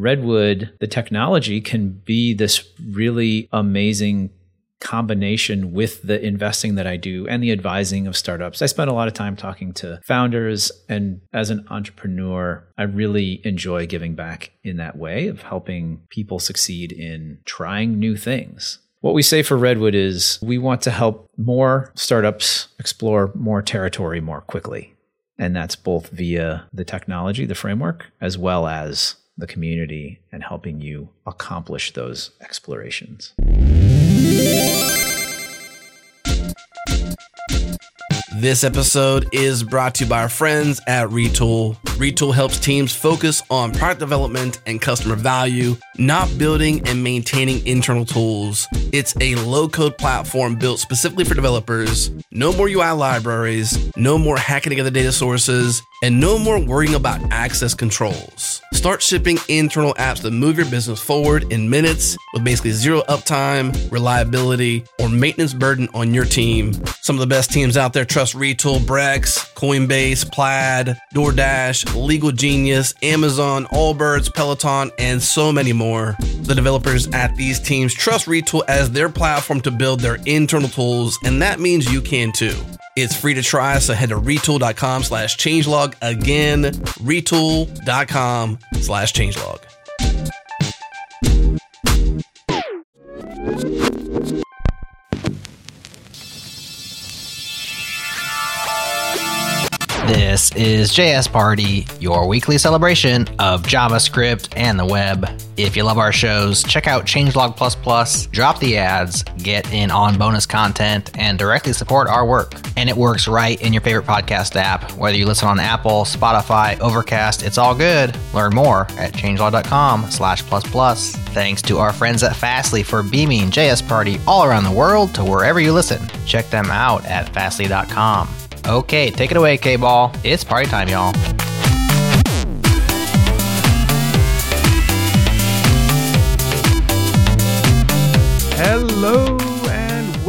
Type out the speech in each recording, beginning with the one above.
Redwood, the technology can be this really amazing combination with the investing that I do and the advising of startups. I spend a lot of time talking to founders and as an entrepreneur, I really enjoy giving back in that way of helping people succeed in trying new things. What we say for Redwood is we want to help more startups explore more territory more quickly. And that's both via the technology, the framework, as well as the community and helping you accomplish those explorations. This episode is brought to you by our friends at Retool. Retool helps teams focus on product development and customer value, not building and maintaining internal tools. It's a low code platform built specifically for developers. No more UI libraries, no more hacking together data sources, and no more worrying about access controls. Start shipping internal apps that move your business forward in minutes with basically zero uptime, reliability, or maintenance burden on your team. Some of the best teams out there trust Retool, Brex, Coinbase, Plaid, DoorDash, Legal Genius, Amazon, Allbirds, Peloton, and so many more. The developers at these teams trust Retool as their platform to build their internal tools, and that means you can too. It's free to try, so head to retool.com slash changelog. Again, retool.com slash changelog. This is JS Party, your weekly celebration of JavaScript and the web. If you love our shows, check out Changelog Plus Plus, drop the ads, get in on bonus content, and directly support our work. And it works right in your favorite podcast app. Whether you listen on Apple, Spotify, Overcast, it's all good. Learn more at changelog.com slash plus plus. Thanks to our friends at Fastly for beaming JS Party all around the world to wherever you listen. Check them out at fastly.com. Okay, take it away, KBall. It's party time, y'all. Hello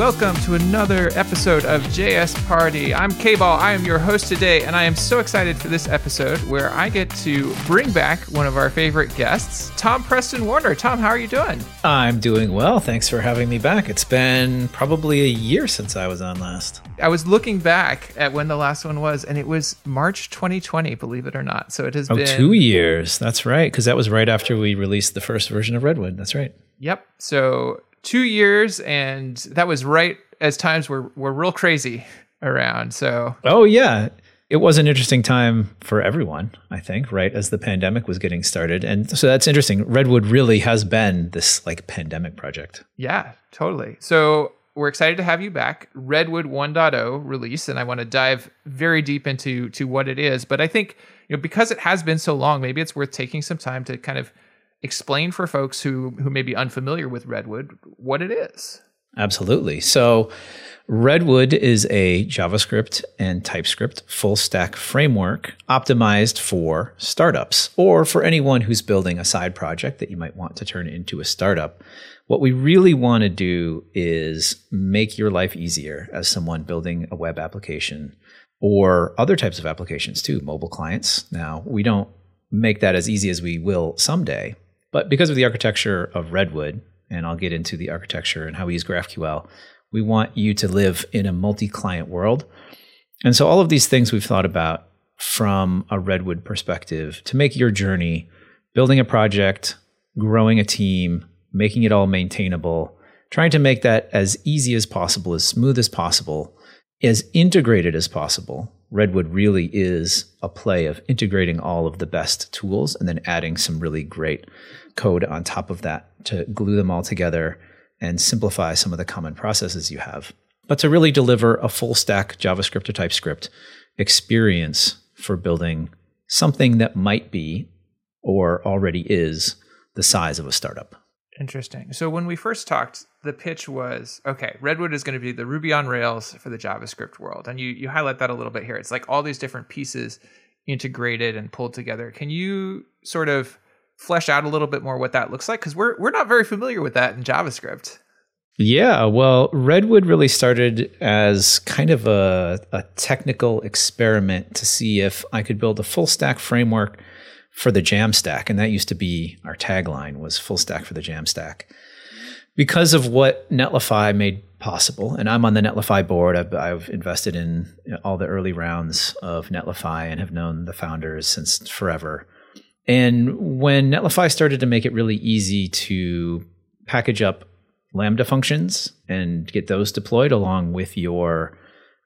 welcome to another episode of JS Party. I'm KBall. I am your host today, and I am so excited for this episode where I get to bring back one of our favorite guests, Tom Preston-Werner. Tom, how are you doing? I'm doing well. Thanks for having me back. It's been probably a year since I was on last. I was looking back at when the last one was, and it was March 2020, believe it or not. So it has Oh, been two years. That's right. Because that was right after we released the first version of Redwood. That's right. Yep. So two years, and that was right as times were were real crazy around. So Oh, yeah. It was an interesting time for everyone, I think, right? As the pandemic was getting started. And so that's interesting. Redwood really has been this like pandemic project. Yeah, totally. So we're excited to have you back. Redwood 1.0 release, and I want to dive very deep into to what it is. But I think you know because it has been so long, maybe it's worth taking some time to kind of explain for folks who who may be unfamiliar with Redwood what it is. Absolutely. So, Redwood is a JavaScript and TypeScript full stack framework optimized for startups or for anyone who's building a side project that you might want to turn into a startup. What we really want to do is make your life easier as someone building a web application or other types of applications too, mobile clients. Now, we don't make that as easy as we will someday, but because of the architecture of Redwood, and I'll get into the architecture and how we use GraphQL, we want you to live in a multi client world. And so, all of these things we've thought about from a Redwood perspective to make your journey building a project, growing a team, making it all maintainable, trying to make that as easy as possible, as smooth as possible, as integrated as possible. Redwood really is a play of integrating all of the best tools and then adding some really great code on top of that to glue them all together and simplify some of the common processes you have. But to really deliver a full stack JavaScript or TypeScript experience for building something that might be or already is the size of a startup. Interesting. So when we first talked, the pitch was okay, Redwood is going to be the Ruby on Rails for the JavaScript world. And you you highlight that a little bit here. It's like all these different pieces integrated and pulled together. Can you sort of flesh out a little bit more what that looks like cuz we're we're not very familiar with that in JavaScript. Yeah, well, Redwood really started as kind of a, a technical experiment to see if I could build a full stack framework for the Jamstack, and that used to be our tagline was full stack for the Jamstack. Because of what Netlify made possible, and I'm on the Netlify board. I've, I've invested in all the early rounds of Netlify and have known the founders since forever. And when Netlify started to make it really easy to package up Lambda functions and get those deployed along with your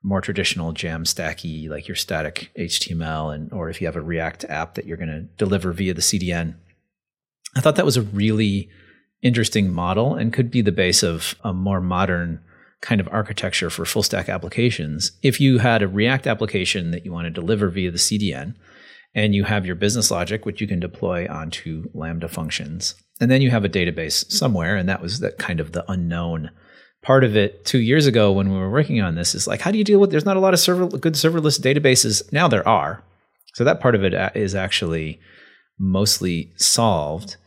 more traditional Jamstacky, like your static HTML, and or if you have a React app that you're going to deliver via the CDN. I thought that was a really interesting model and could be the base of a more modern kind of architecture for full stack applications. If you had a React application that you want to deliver via the CDN, and you have your business logic, which you can deploy onto Lambda functions, and then you have a database somewhere, and that was that kind of the unknown part of it. Two years ago when we were working on this is like how do you deal with there's not a lot of server good serverless databases. Now there are. So that part of it uh, actually mostly solved.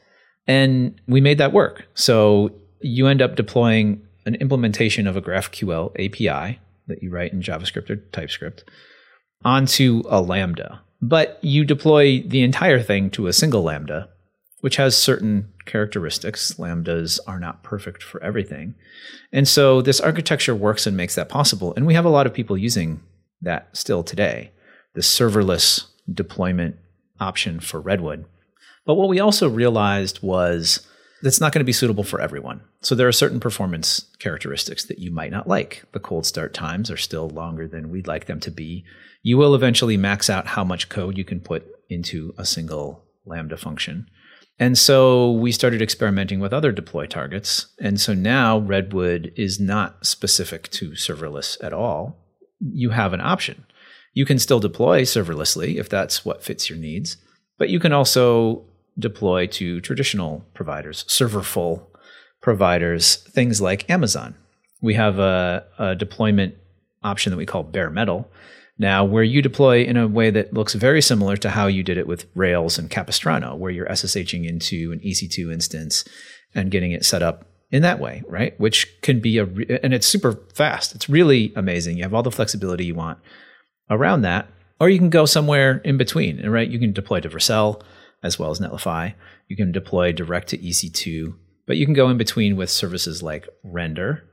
And we made that work. So you end up deploying an implementation of a graphql api that you write in javascript or typescript onto a lambda but you deploy the entire thing to a single lambda which has certain characteristics. Lambdas are not perfect for everything. And so this architecture works and makes that possible. And we have a lot of people using that still today, the serverless deployment option for Redwood. But what we also realized was that's not going to be suitable for everyone. So there are certain performance characteristics that you might not like. The cold start times are still longer than we'd like them to be. You will eventually max out how much code you can put into a single Lambda function. And so we started experimenting with other deploy targets. And so now Redwood is not specific to serverless at all. You have an option. You can still deploy serverlessly if that's what fits your needs, but you can also deploy to traditional providers, serverful providers, things like Amazon. We have a, a deployment option that we call bare metal, now where you deploy in a way that looks very similar to how you did it with Rails and Capistrano, where you're SSHing into an EC2 instance and getting it set up in that way, right? Which can be a, re- and it's super fast. It's really amazing. You have all the flexibility you want around that. Or you can go somewhere in between, right? You can deploy to Vercel as well as Netlify. You can deploy direct to EC2, but you can go in between with services like Render,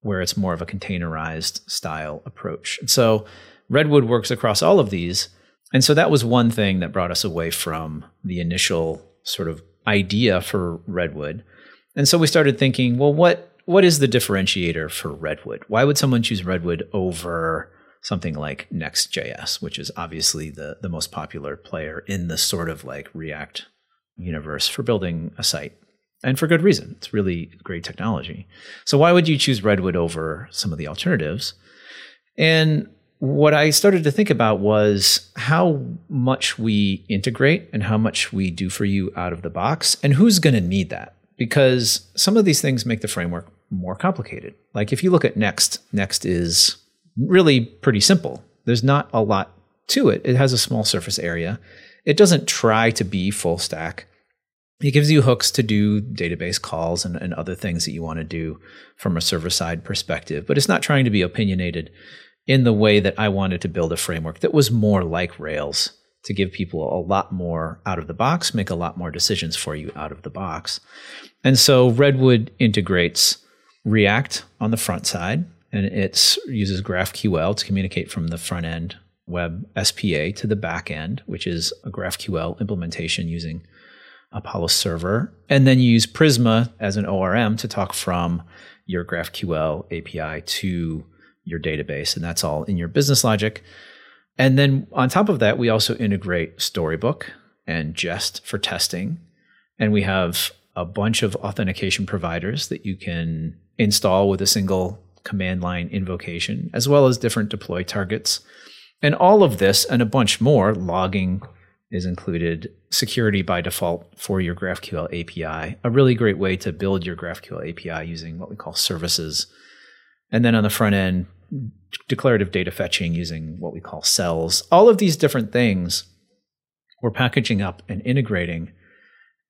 where it's more of a containerized style approach. And so Redwood works across all of these. And so that was one thing that brought us away from the initial sort of idea for Redwood. And so we started thinking, well, what what is the differentiator for Redwood? Why would someone choose Redwood over something like Next.js, which is obviously the, the most popular player in the sort of like React universe for building a site? And for good reason. It's really great technology. So why would you choose Redwood over some of the alternatives? And what I started to think about was how much we integrate and how much we do for you out of the box, and who's going to need that. Because some of these things make the framework more complicated. Like if you look at Next, Next is really pretty simple. There's not a lot to it. It has a small surface area. It doesn't try to be full stack. It gives you hooks to do database calls and, and other things that you want to do from a server side perspective, but it's not trying to be opinionated in the way that I wanted to build a framework that was more like Rails to give people a lot more out of the box, make a lot more decisions for you out of the box. And so Redwood integrates React on the front side, and it uses GraphQL to communicate from the front end web SPA to the back end, which is a GraphQL implementation using Apollo Server. And then you use Prisma as an ORM to talk from your GraphQL API to your database, and that's all in your business logic. And then on top of that, we also integrate Storybook and Jest for testing. And we have a bunch of authentication providers that you can install with a single command line invocation, as well as different deploy targets. And all of this and a bunch more, logging is included, security by default for your GraphQL API, a really great way to build your GraphQL API using what we call services and then on the front end, declarative data fetching using what we call cells. All of these different things we're packaging up and integrating.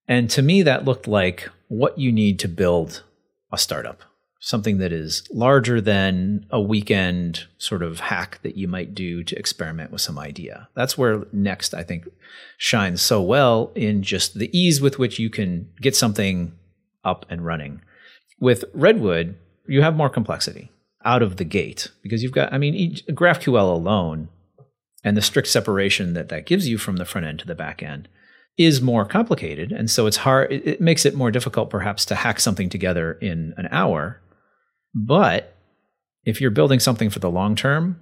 And to me, that looked like what you need to build a startup. Something that is larger than a weekend sort of hack that you might do to experiment with some idea. That's where Next, I think, shines so well in just the ease with which you can get something up and running. With Redwood, you have more complexity out of the gate because you've got, I mean, each, GraphQL alone and the strict separation that that gives you from the front end to the back end is more complicated. And so it's hard, it, it makes it more difficult perhaps to hack something together in an hour. But if you're building something for the long term,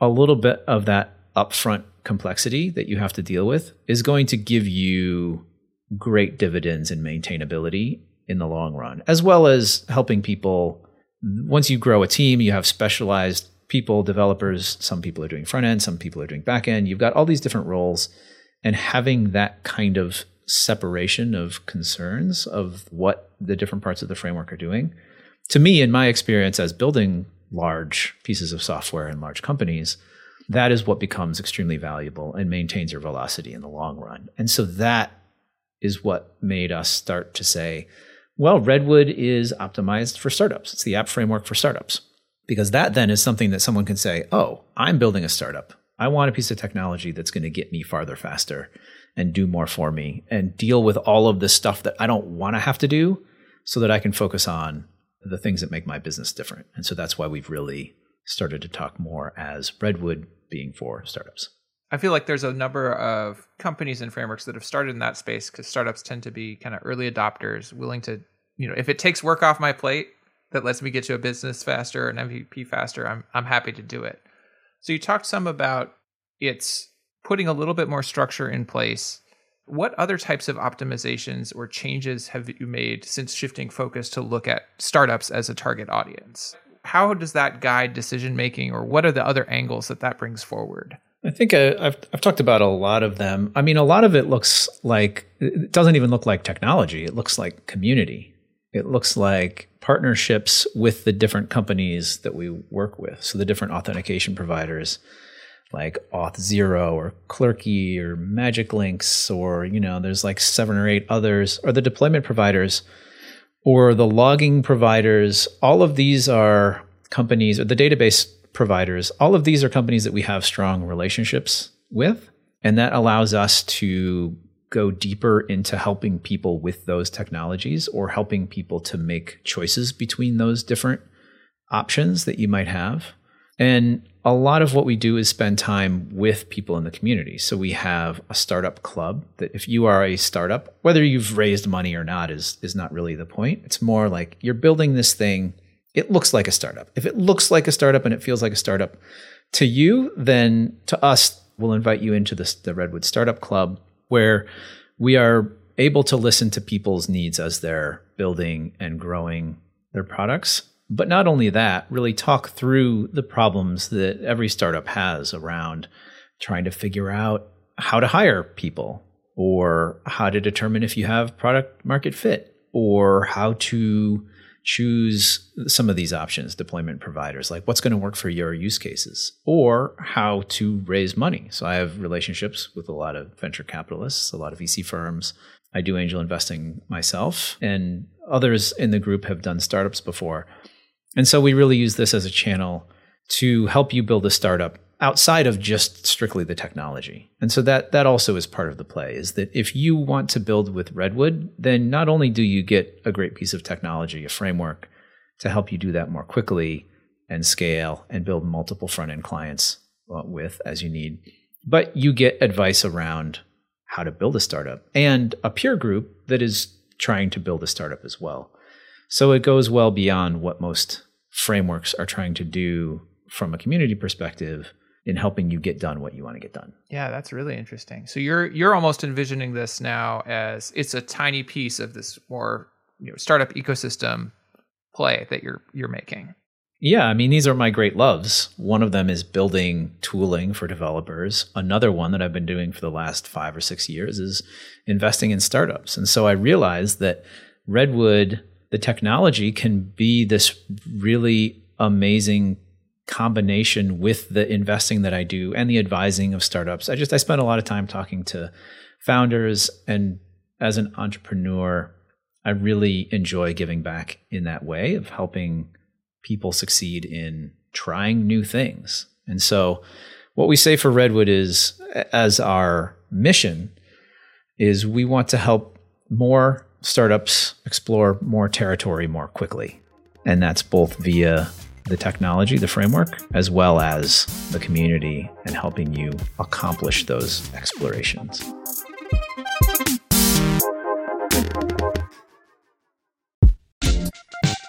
a little bit of that upfront complexity that you have to deal with is going to give you great dividends in maintainability in the long run, as well as helping people. Once you grow a team, you have specialized people, developers. Some people are doing front end, some people are doing back end. You've got all these different roles and having that kind of separation of concerns of what the different parts of the framework are doing to me in my experience as building large pieces of software in large companies that is what becomes extremely valuable and maintains your velocity in the long run. And so that is what made us start to say well redwood is optimized for startups. It's the app framework for startups. Because that then is something that someone can say oh i'm building a startup. I want a piece of technology that's going to get me farther faster and do more for me and deal with all of the stuff that I don't want to have to do so that I can focus on the things that make my business different. And so that's why we've really started to talk more as Redwood being for startups. I feel like there's a number of companies and frameworks that have started in that space because startups tend to be kind of early adopters, willing to, you know, if it takes work off my plate that lets me get to a business faster, an MVP faster, I'm I'm happy to do it. So you talked some about it's putting a little bit more structure in place. What other types of optimizations or changes have you made since shifting focus to look at startups as a target audience? How does that guide decision making, or what are the other angles that that brings forward? I think I, have I've talked about a lot of them. I mean, a lot of it looks like it doesn't even look like technology. It looks like community. It looks like partnerships with the different companies that we work with. So the different authentication providers like Auth0 or Clerky or Magic Links, or, you know, there's like seven or eight others, or the deployment providers or the logging providers. All of these are companies, or the database providers, all of these are companies that we have strong relationships with. And that allows us to go deeper into helping people with those technologies or helping people to make choices between those different options that you might have. And a lot of what we do is spend time with people in the community. So we have a startup club that if you are a startup, whether you've raised money or not is is not really the point. It's more like you're building this thing, it looks like a startup. If it looks like a startup and it feels like a startup to you, then to us we'll invite you into this, the Redwood Startup Club where we are able to listen to people's needs as they're building and growing their products. But not only that, really talk through the problems that every startup has around trying to figure out how to hire people or how to determine if you have product market fit or how to choose some of these options, deployment providers, like what's going to work for your use cases, or how to raise money. So I have relationships with a lot of venture capitalists, a lot of VC firms. I do angel investing myself, and others in the group have done startups before. And so we really use this as a channel to help you build a startup outside of just strictly the technology. And so that that also is part of the play is that if you want to build with Redwood, then not only do you get a great piece of technology, a framework to help you do that more quickly and scale and build multiple front end clients uh, with as you need, but you get advice around how to build a startup and a peer group that is trying to build a startup as well. So it goes well beyond what most frameworks are trying to do from a community perspective in helping you get done what you want to get done. Yeah, that's really interesting. So you're you're almost envisioning this now as it's a tiny piece of this more you know startup ecosystem play that you're you're making. Yeah, I mean these are my great loves. One of them is building tooling for developers. Another one that I've been doing for the last 5 or 6 years is investing in startups. And so I realized that Redwood the technology can be this really amazing combination with the investing that I do and the advising of startups. I just I spend a lot of time talking to founders and as an entrepreneur, I really enjoy giving back in that way of helping people succeed in trying new things. And so, what we say for Redwood is, as our mission, is we want to help more startups explore more territory more quickly. And that's both via the technology, the framework, as well as the community and helping you accomplish those explorations.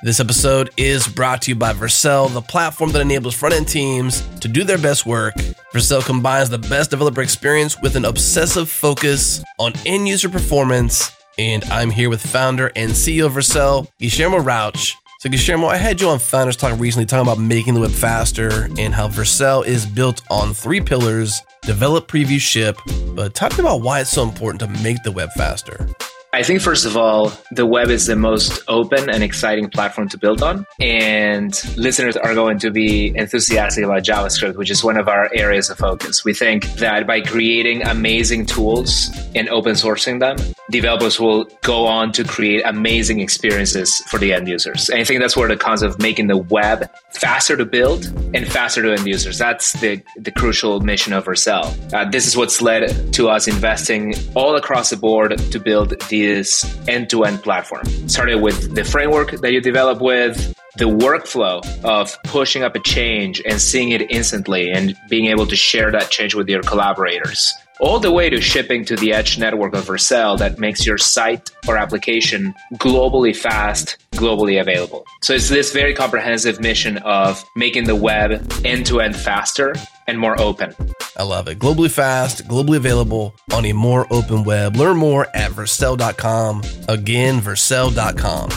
This episode is brought to you by Vercel, the platform that enables front end teams to do their best work. Vercel combines the best developer experience with an obsessive focus on end user performance. And I'm here with founder and CEO of Vercel, Guillermo Rauch. So, Guillermo, I had you on Founders Talk recently talking about making the web faster and how Vercel is built on three pillars develop, preview, ship. But talk about why it's so important to make the web faster. I think, first of all, the web is the most open and exciting platform to build on. And listeners are going to be enthusiastic about JavaScript, which is one of our areas of focus. We think that by creating amazing tools and open sourcing them, developers will go on to create amazing experiences for the end users. And I think that's where the concept of making the web faster to build and faster to end users. That's the, the crucial mission of Vercel. Uh, this is what's led to us investing all across the board to build this end-to-end platform. Started with the framework that you develop with, the workflow of pushing up a change and seeing it instantly and being able to share that change with your collaborators. All the way to shipping to the edge network of Vercel that makes your site or application globally fast, globally available. So it's this very comprehensive mission of making the web end to end faster and more open. I love it. Globally fast, globally available on a more open web. Learn more at vercel.com. Again, vercel.com.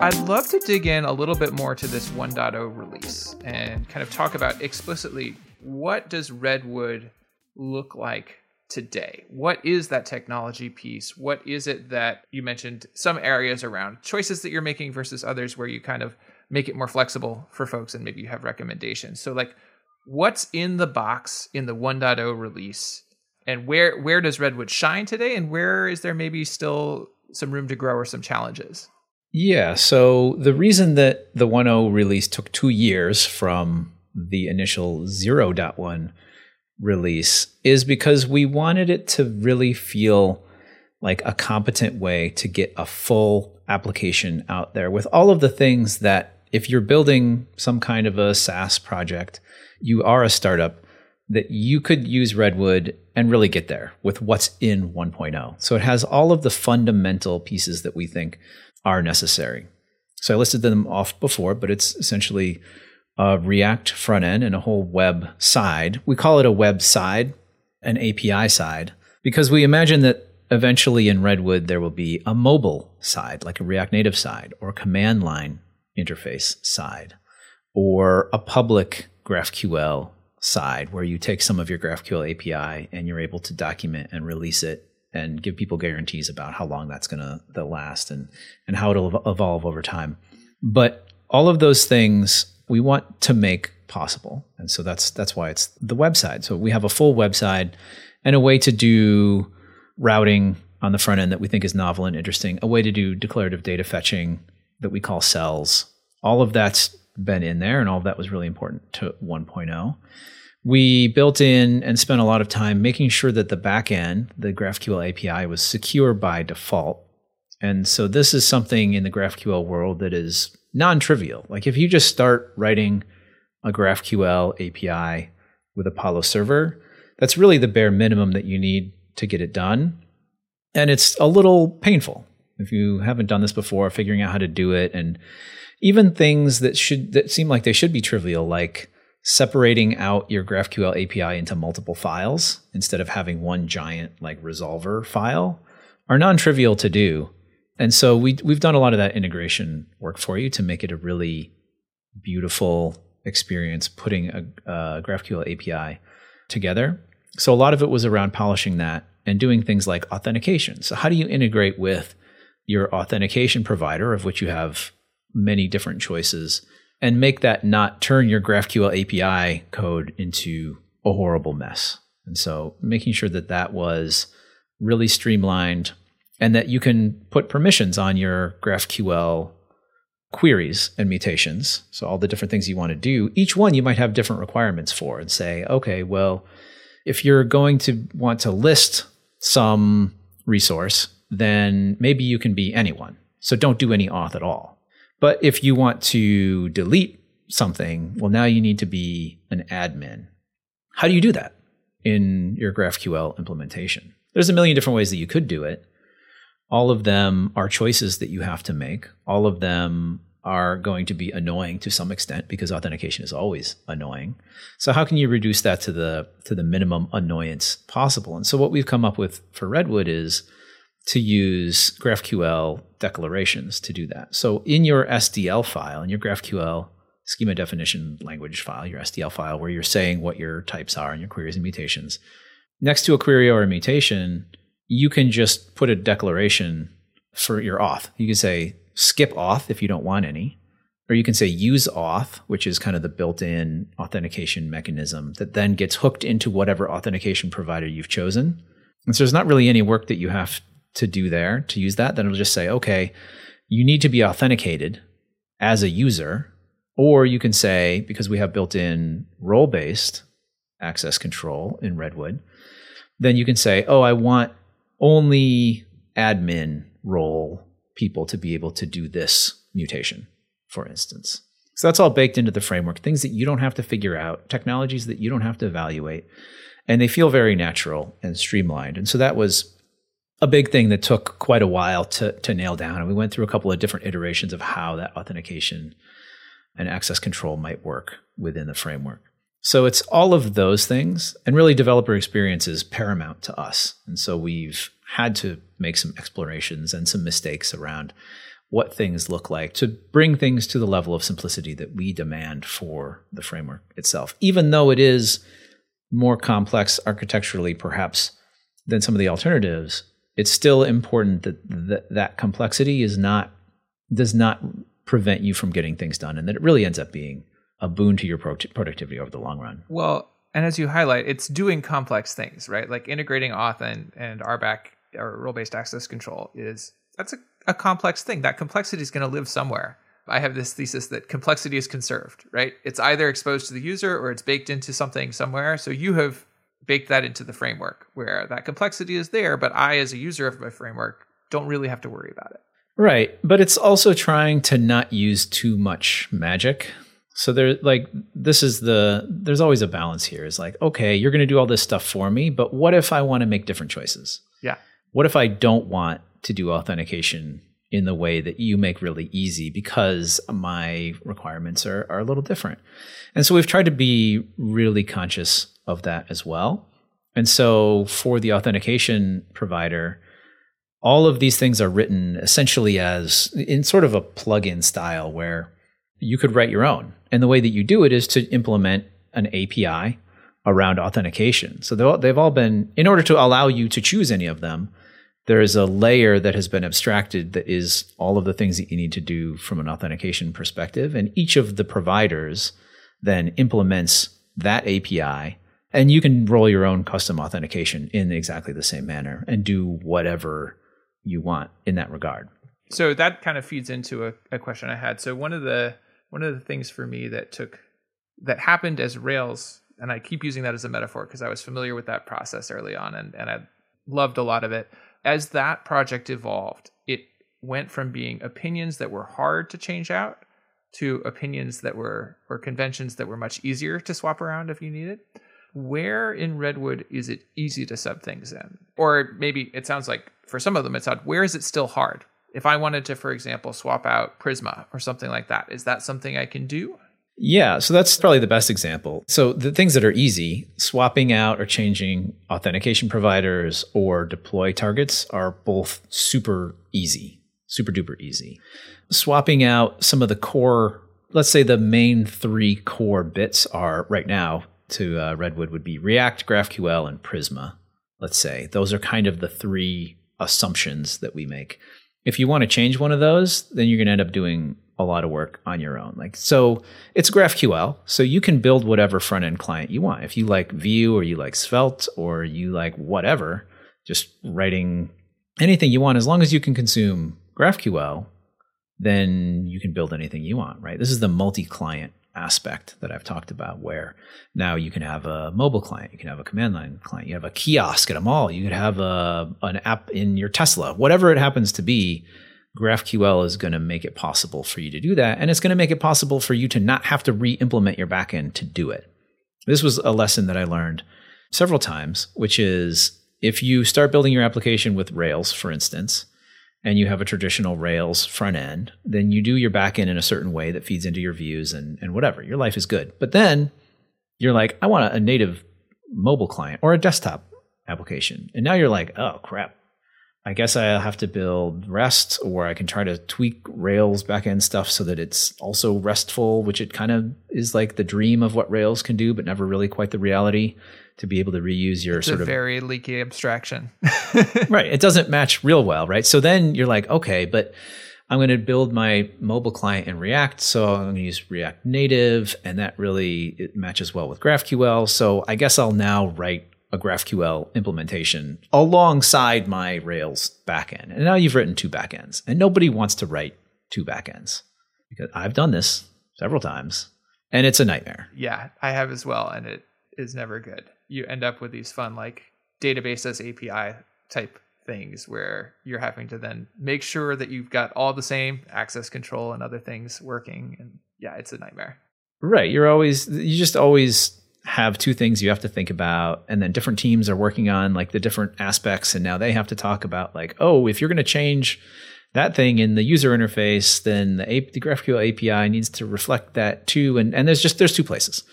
I'd love to dig in a little bit more to this 1.0 release and kind of talk about explicitly what does Redwood look like today? What is that technology piece? What is it that you mentioned some areas around choices that you're making versus others where you kind of make it more flexible for folks and maybe you have recommendations. So like what's in the box in the 1.0 release and where where does Redwood shine today and where is there maybe still some room to grow or some challenges? Yeah. So the reason that the 1.0 release took two years from the initial 0.1 release is because we wanted it to really feel like a competent way to get a full application out there with all of the things that if you're building some kind of a SaaS project, you are a startup that you could use Redwood and really get there with what's in 1.0. So it has all of the fundamental pieces that we think are necessary. So I listed them off before, but it's essentially a React front end and a whole web side. We call it a web side, an API side, because we imagine that eventually in Redwood there will be a mobile side, like a React Native side, or a command line interface side, or a public GraphQL side where you take some of your GraphQL API and you're able to document and release it and give people guarantees about how long that's going to last and and how it'll evolve over time. But all of those things we want to make possible, and so that's that's why it's the website. So we have a full website and a way to do routing on the front end that we think is novel and interesting. A way to do declarative data fetching that we call cells. All of that's been in there, and all of that was really important to 1.0 we built in and spent a lot of time making sure that the backend, the GraphQL API, was secure by default. And so this is something in the GraphQL world that is non-trivial. Like if you just start writing a GraphQL API with Apollo server, that's really the bare minimum that you need to get it done. And it's a little painful if you haven't done this before, figuring out how to do it and even things that should that seem like they should be trivial like separating out your GraphQL API into multiple files instead of having one giant like resolver file are non-trivial to do. And so we we've done a lot of that integration work for you to make it a really beautiful experience putting a, a GraphQL API together. So a lot of it was around polishing that and doing things like authentication. So how do you integrate with your authentication provider, of which you have many different choices, and make that not turn your GraphQL API code into a horrible mess. And so making sure that that was really streamlined and that you can put permissions on your GraphQL queries and mutations. So all the different things you want to do, each one you might have different requirements for and say, okay, well, if you're going to want to list some resource, then maybe you can be anyone. So don't do any auth at all. But if you want to delete something, well, now you need to be an admin. How do you do that in your GraphQL implementation? There's a million different ways that you could do it. All of them are choices that you have to make. All of them are going to be annoying to some extent because authentication is always annoying. So how can you reduce that to the to the minimum annoyance possible? And so what we've come up with for Redwood is to use GraphQL declarations to do that. So in your SDL file, in your GraphQL schema definition language file, your SDL file, where you're saying what your types are and your queries and mutations, next to a query or a mutation, you can just put a declaration for your auth. You can say skip auth if you don't want any, or you can say use auth, which is kind of the built in authentication mechanism that then gets hooked into whatever authentication provider you've chosen. And so there's not really any work that you have to do there to use that. Then it'll just say, okay, you need to be authenticated as a user. Or you can say, because we have built in role based access control in Redwood, then you can say, oh, I want only admin role people to be able to do this mutation, for instance. So that's all baked into the framework, things that you don't have to figure out, technologies that you don't have to evaluate. And they feel very natural and streamlined. And so that was a big thing that took quite a while to, to nail down. And we went through a couple of different iterations of how that authentication and access control might work within the framework. So it's all of those things. And really, developer experience is paramount to us. And so we've had to make some explorations and some mistakes around what things look like to bring things to the level of simplicity that we demand for the framework itself, even though it is more complex architecturally, perhaps, than some of the alternatives. It's still important that th- that complexity is not does not prevent you from getting things done, and that it really ends up being a boon to your pro- productivity over the long run. Well, and as you highlight, it's doing complex things, right? Like integrating auth and, and RBAC or role based access control is that's a, a complex thing. That complexity is going to live somewhere. I have this thesis that complexity is conserved, right? It's either exposed to the user or it's baked into something somewhere. So you have baked that into the framework where that complexity is there, but I, as a user of my framework, don't really have to worry about it. Right. But it's also trying to not use too much magic. So there like this is the there's always a balance here. Is like, okay, you're gonna do all this stuff for me, but what if I want to make different choices? Yeah. What if I don't want to do authentication in the way that you make really easy because my requirements are, are a little different? And so we've tried to be really conscious of that as well. And so for the authentication provider, all of these things are written essentially as in sort of a plug-in style where you could write your own. And the way that you do it is to implement an API around authentication. So they've all been, in order to allow you to choose any of them, there is a layer that has been abstracted that is all of the things that you need to do from an authentication perspective. And each of the providers then implements that API. And you can roll your own custom authentication in exactly the same manner and do whatever you want in that regard. So that kind of feeds into a, a question I had. So one of the one of the things for me that took that happened as Rails, and I keep using that as a metaphor because I was familiar with that process early on and, and I loved a lot of it. As that project evolved, it went from being opinions that were hard to change out to opinions that were or conventions that were much easier to swap around if you needed. Where in Redwood is it easy to sub things in? Or maybe it sounds like for some of them it's odd. Where is it still hard? if I wanted to, for example, swap out Prisma or something like that, is that something I can do? Yeah, so that's probably the best example. So the things that are easy, swapping out or changing authentication providers or deploy targets are both super easy, super duper easy. Swapping out some of the core, let's say the main three core bits are right now to uh, Redwood would be React, GraphQL, and Prisma. Let's say those are kind of the three assumptions that we make If you want to change one of those, then you're going to end up doing a lot of work on your own. Like so it's GraphQL, so you can build whatever front end client you want. If you like Vue or you like Svelte or you like whatever, just writing anything you want as long as you can consume GraphQL, then you can build anything you want, right? This is the multi-client aspect that I've talked about where now you can have a mobile client, you can have a command line client, you have a kiosk at a mall, you could have a an app in your Tesla, whatever it happens to be, GraphQL is going to make it possible for you to do that and it's going to make it possible for you to not have to re-implement your backend to do it. This was a lesson that I learned several times, which is if you start building your application with Rails, for instance, and you have a traditional Rails front end, then you do your backend in a certain way that feeds into your views and, and whatever. Your life is good. But then you're like, I want a native mobile client or a desktop application. And now you're like, oh crap. I guess I have to build REST or I can try to tweak Rails backend stuff so that it's also RESTful, which it kind of is like the dream of what Rails can do, but never really quite the reality to be able to reuse your it's sort a of very leaky abstraction. right. It doesn't match real well, right? So then you're like, okay, but I'm going to build my mobile client in React. So I'm going to use React Native, and that really it matches well with GraphQL. So I guess I'll now write a GraphQL implementation alongside my Rails backend. And now you've written two backends, and nobody wants to write two backends because I've done this several times, and it's a nightmare. yeah, I have as well, and it is never good. You end up with these fun like database as API type things where you're having to then make sure that you've got all the same access control and other things working and yeah, it's a nightmare. Right. You're always, you just always have two things you have to think about. And then different teams are working on like the different aspects. And now they have to talk about, like, oh, if you're going to change that thing in the user interface, then the, A- the GraphQL API needs to reflect that too. And, and there's just, there's two places.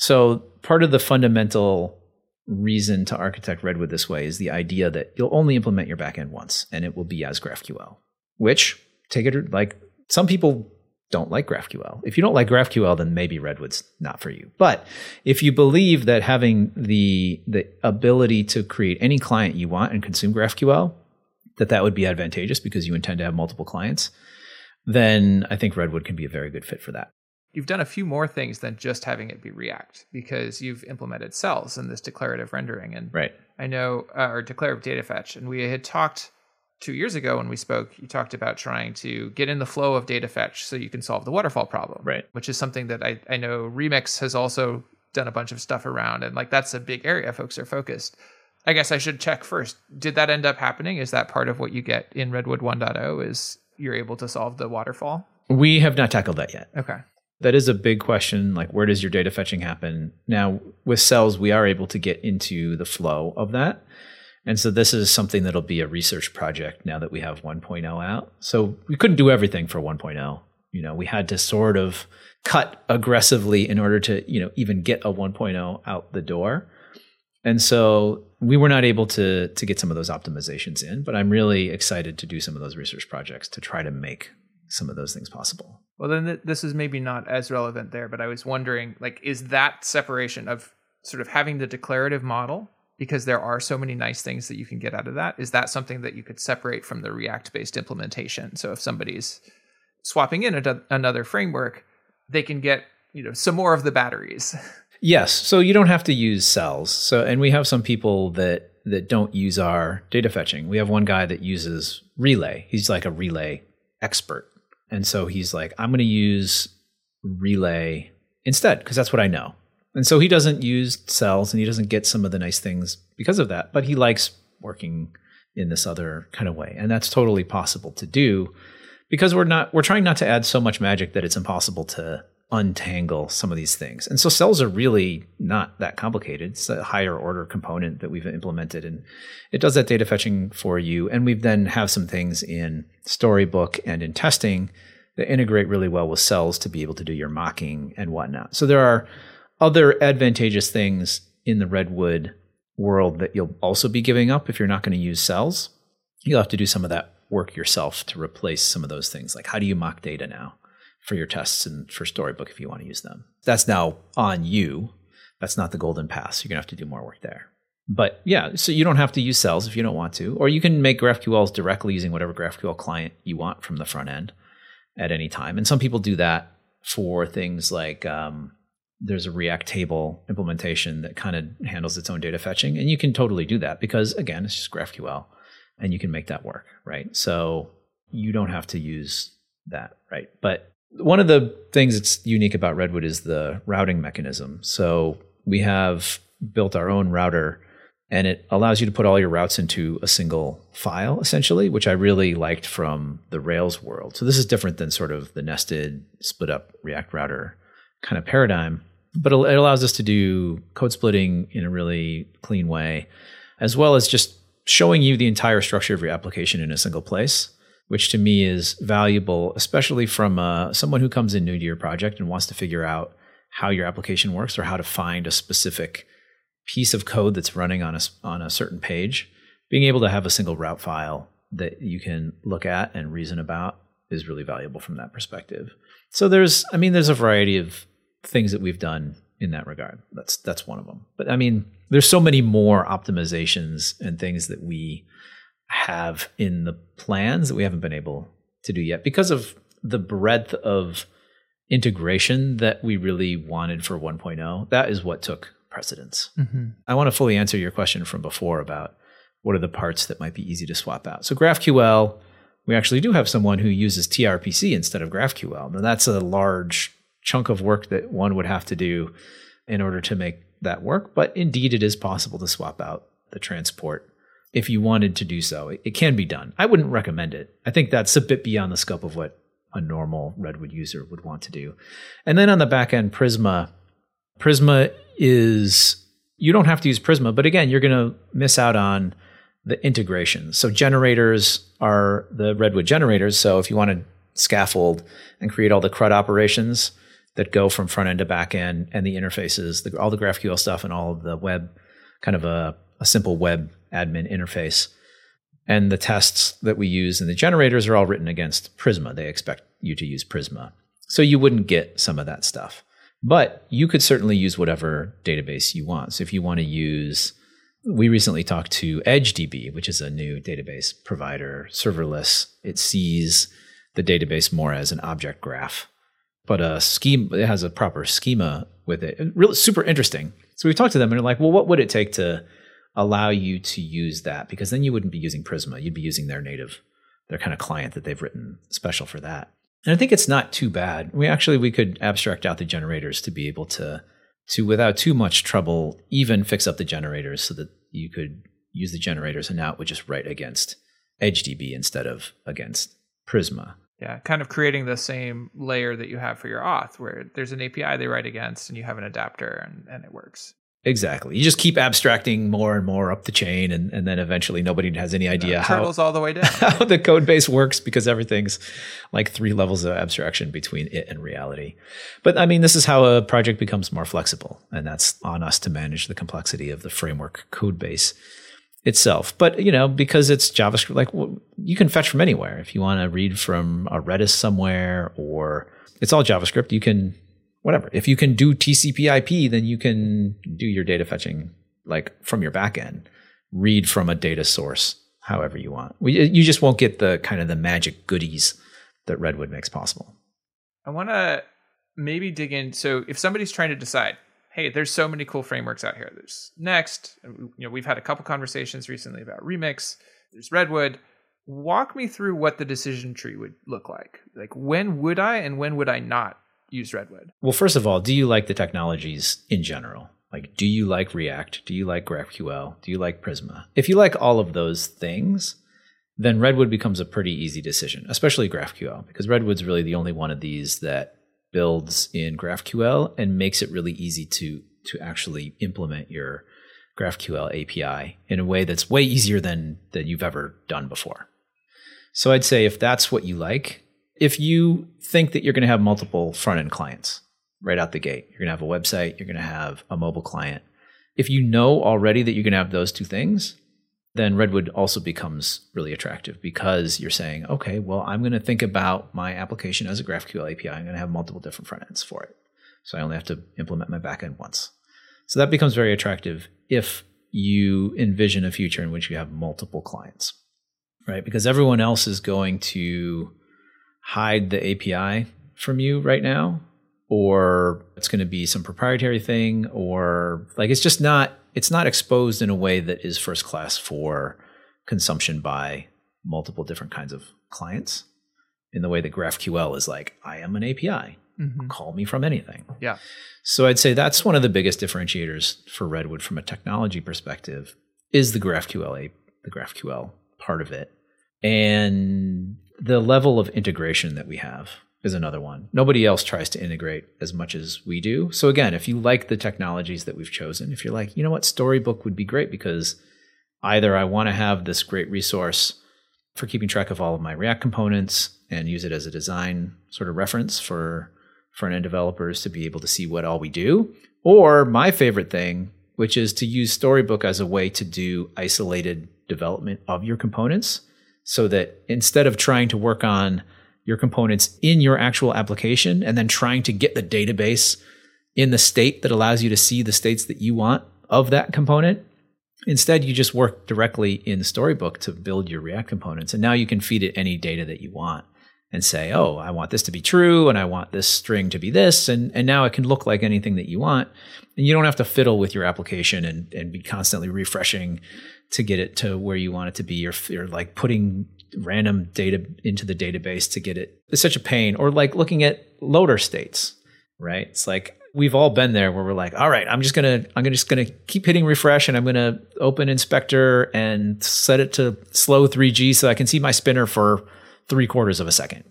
So part of the fundamental reason to architect Redwood this way is the idea that you'll only implement your backend once and it will be as GraphQL, which take it like some people don't like GraphQL. If you don't like GraphQL, then maybe Redwood's not for you. But if you believe that having the the ability to create any client you want and consume GraphQL, that that would be advantageous because you intend to have multiple clients, then I think Redwood can be a very good fit for that. You've done a few more things than just having it be React because you've implemented cells in this declarative rendering and Right. I know uh, or declarative data fetch and we had talked 2 years ago when we spoke you talked about trying to get in the flow of data fetch so you can solve the waterfall problem. Right. Which is something that I I know Remix has also done a bunch of stuff around and like that's a big area folks are focused. I guess I should check first. Did that end up happening? Is that part of what you get in Redwood 1.0 is you're able to solve the waterfall? We have not tackled that yet. Okay. That is a big question. Like, where does your data fetching happen? Now, with cells, we are able to get into the flow of that. And so, this is something that'll be a research project now that we have 1.0 out. So, we couldn't do everything for 1.0. You know, we had to sort of cut aggressively in order to, you know, even get a 1.0 out the door. And so, we were not able to to get some of those optimizations in, but I'm really excited to do some of those research projects to try to make some of those things possible. Well, then th- this is maybe not as relevant there, but I was wondering, like, is that separation of sort of having the declarative model because there are so many nice things that you can get out of that? Is that something that you could separate from the React-based implementation? So if somebody's swapping in a, another framework, they can get you know some more of the batteries. Yes. So you don't have to use cells. So and we have some people that that don't use our data fetching. We have one guy that uses Relay. He's like a Relay expert. And so he's like, I'm going to use Relay instead because that's what I know. And so he doesn't use cells and he doesn't get some of the nice things because of that, but he likes working in this other kind of way. And that's totally possible to do because we're not we're trying not to add so much magic that it's impossible to untangle some of these things. And so cells are really not that complicated. It's a higher order component that we've implemented and it does that data fetching for you. And we've then have some things in Storybook and in testing that integrate really well with cells to be able to do your mocking and whatnot. So there are other advantageous things in the Redwood world that you'll also be giving up if you're not going to use cells. You'll have to do some of that work yourself to replace some of those things. Like how do you mock data now? For your tests and for Storybook if you want to use them. That's now on you. That's not the golden pass. You're going to have to do more work there. But yeah, so you don't have to use cells if you don't want to, or you can make GraphQLs directly using whatever GraphQL client you want from the front end at any time. And some people do that for things like um, there's a React table implementation that kind of handles its own data fetching, and you can totally do that because again, it's just GraphQL, and you can make that work, right? So you don't have to use that, right? But one of the things that's unique about Redwood is the routing mechanism. So we have built our own router and it allows you to put all your routes into a single file essentially which i really liked from the rails world so this is different than sort of the nested split up react router kind of paradigm but it allows us to do code splitting in a really clean way as well as just showing you the entire structure of your application in a single place which to me is valuable especially from uh, someone who comes in new to your project and wants to figure out how your application works or how to find a specific piece of code that's running on a, on a certain page, being able to have a single route file that you can look at and reason about is really valuable from that perspective. So there's, I mean, there's a variety of things that we've done in that regard. That's that's one of them. But I mean, there's so many more optimizations and things that we have in the plans that we haven't been able to do yet because of the breadth of integration that we really wanted for 1.0. That is what took precedence. Mm-hmm. I want to fully answer your question from before about what are the parts that might be easy to swap out. So GraphQL, we actually do have someone who uses TRPC instead of GraphQL. Now that's a large chunk of work that one would have to do in order to make that work, but indeed it is possible to swap out the transport if you wanted to do so. It, it can be done. I wouldn't recommend it. I think that's a bit beyond the scope of what a normal Redwood user would want to do. And then on the back end, Prisma, Prisma is you don't have to use Prisma, but again, you're going to miss out on the integration. So generators are the Redwood generators. So if you want to scaffold and create all the CRUD operations that go from front end to back end and the interfaces, the, all the GraphQL stuff and all of the web, kind of a, a simple web admin interface. And the tests that we use and the generators are all written against Prisma. They expect you to use Prisma. So you wouldn't get some of that stuff. But you could certainly use whatever database you want. So if you want to use, we recently talked to EdgeDB, which is a new database provider, serverless. It sees the database more as an object graph, but a scheme it has a proper schema with it. Really super interesting. So we talked to them and they're like, well, what would it take to allow you to use that? Because then you wouldn't be using Prisma. You'd be using their native, their kind of client that they've written special for that. And I think it's not too bad. We actually we could abstract out the generators to be able to to without too much trouble even fix up the generators so that you could use the generators and now it would just write against EdgeDB instead of against Prisma. Yeah, kind of creating the same layer that you have for your auth, where there's an API they write against and you have an adapter and, and it works. Exactly. You just keep abstracting more and more up the chain, and, and then eventually nobody has any idea yeah, how all the way down. how the code base works because everything's like three levels of abstraction between it and reality. But I mean, this is how a project becomes more flexible, and that's on us to manage the complexity of the framework code base itself. But you know, because it's JavaScript, like well, you can fetch from anywhere. If you want to read from a Redis somewhere, or it's all JavaScript, you can whatever. If you can do TCP IP, then you can do your data fetching like from your backend, read from a data source however you want. You just won't get the kind of the magic goodies that Redwood makes possible. I want to maybe dig in. So if somebody's trying to decide, hey, there's so many cool frameworks out here. There's Next. You know, we've had a couple conversations recently about Remix. There's Redwood. Walk me through what the decision tree would look like. Like when would I and when would I not use Redwood? Well, first of all, do you like the technologies in general? Like, do you like React? Do you like GraphQL? Do you like Prisma? If you like all of those things, then Redwood becomes a pretty easy decision, especially GraphQL, because Redwood's really the only one of these that builds in GraphQL and makes it really easy to to actually implement your GraphQL API in a way that's way easier than than you've ever done before. So I'd say if that's what you like, if you think that you're going to have multiple front end clients right out the gate, you're going to have a website, you're going to have a mobile client. If you know already that you're going to have those two things, then Redwood also becomes really attractive because you're saying, okay, well, I'm going to think about my application as a GraphQL API. I'm going to have multiple different front ends for it. So I only have to implement my backend once. So that becomes very attractive if you envision a future in which you have multiple clients, right? Because everyone else is going to hide the API from you right now, or it's going to be some proprietary thing, or like it's just not it's not exposed in a way that is first class for consumption by multiple different kinds of clients. In the way that GraphQL is like, I am an API. Mhm. Call me from anything. Yeah. So I'd say that's one of the biggest differentiators for Redwood from a technology perspective is the GraphQL the GraphQL part of it. And the level of integration that we have is another one. Nobody else tries to integrate as much as we do. So again, if you like the technologies that we've chosen, if you're like, you know what, Storybook would be great because either I want to have this great resource for keeping track of all of my React components and use it as a design sort of reference for front end developers to be able to see what all we do. Or my favorite thing, which is to use Storybook as a way to do isolated development of your components so that instead of trying to work on your components in your actual application and then trying to get the database in the state that allows you to see the states that you want of that component, Instead, you just work directly in Storybook to build your React components. And now you can feed it any data that you want and say, oh, I want this to be true and I want this string to be this. And, and now it can look like anything that you want. And you don't have to fiddle with your application and, and be constantly refreshing to get it to where you want it to be You're, you're like putting random data into the database to get it. It's such a pain. Or like looking at loader states, right? It's like, we've all been there where we're like, all right, I'm just gonna I'm gonna just gonna keep hitting refresh and I'm gonna open inspector and set it to slow 3G so I can see my spinner for three quarters of a second.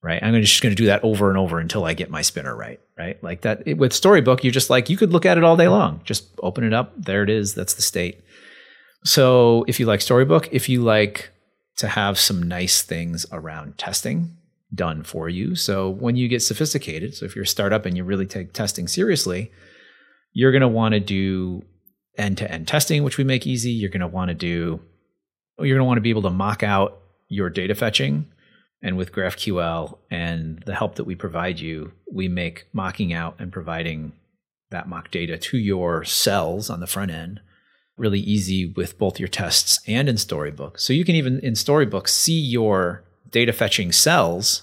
Right. I'm just gonna do that over and over until I get my spinner right. Right. Like that it, with Storybook, you're just like you could look at it all day long. Just open it up. There it is. That's the state. So if you like Storybook, if you like to have some nice things around testing, done for you. So when you get sophisticated, so if you're a startup and you really take testing seriously, you're going to want to do end-to-end testing, which we make easy. You're going to want to do you're going to want to be able to mock out your data fetching and with GraphQL and the help that we provide you, we make mocking out and providing that mock data to your cells on the front end really easy with both your tests and in Storybook. So you can even in Storybook see your data fetching cells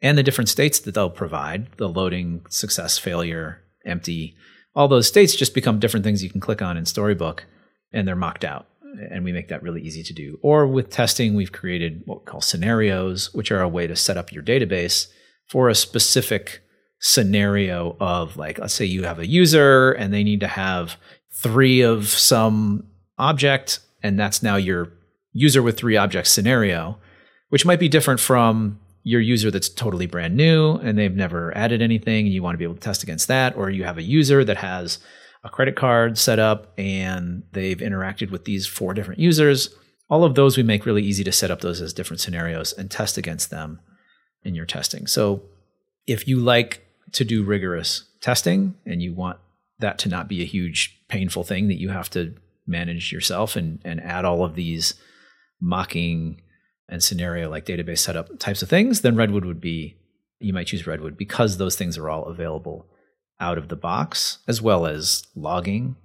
and the different states that they'll provide the loading, success, failure, empty. All those states just become different things you can click on in Storybook and they're mocked out. And we make that really easy to do. Or with testing, we've created what we call scenarios, which are a way to set up your database for a specific scenario of, like, let's say you have a user and they need to have three of some object, and that's now your user with three objects scenario which might be different from your user that's totally brand new and they've never added anything and you want to be able to test against that or you have a user that has a credit card set up and they've interacted with these four different users. All of those we make really easy to set up those as different scenarios and test against them in your testing. So if you like to do rigorous testing and you want that to not be a huge painful thing that you have to manage yourself and, and add all of these mocking and scenario like database setup types of things, then Redwood would be, you might choose Redwood because those things are all available out of the box, as well as logging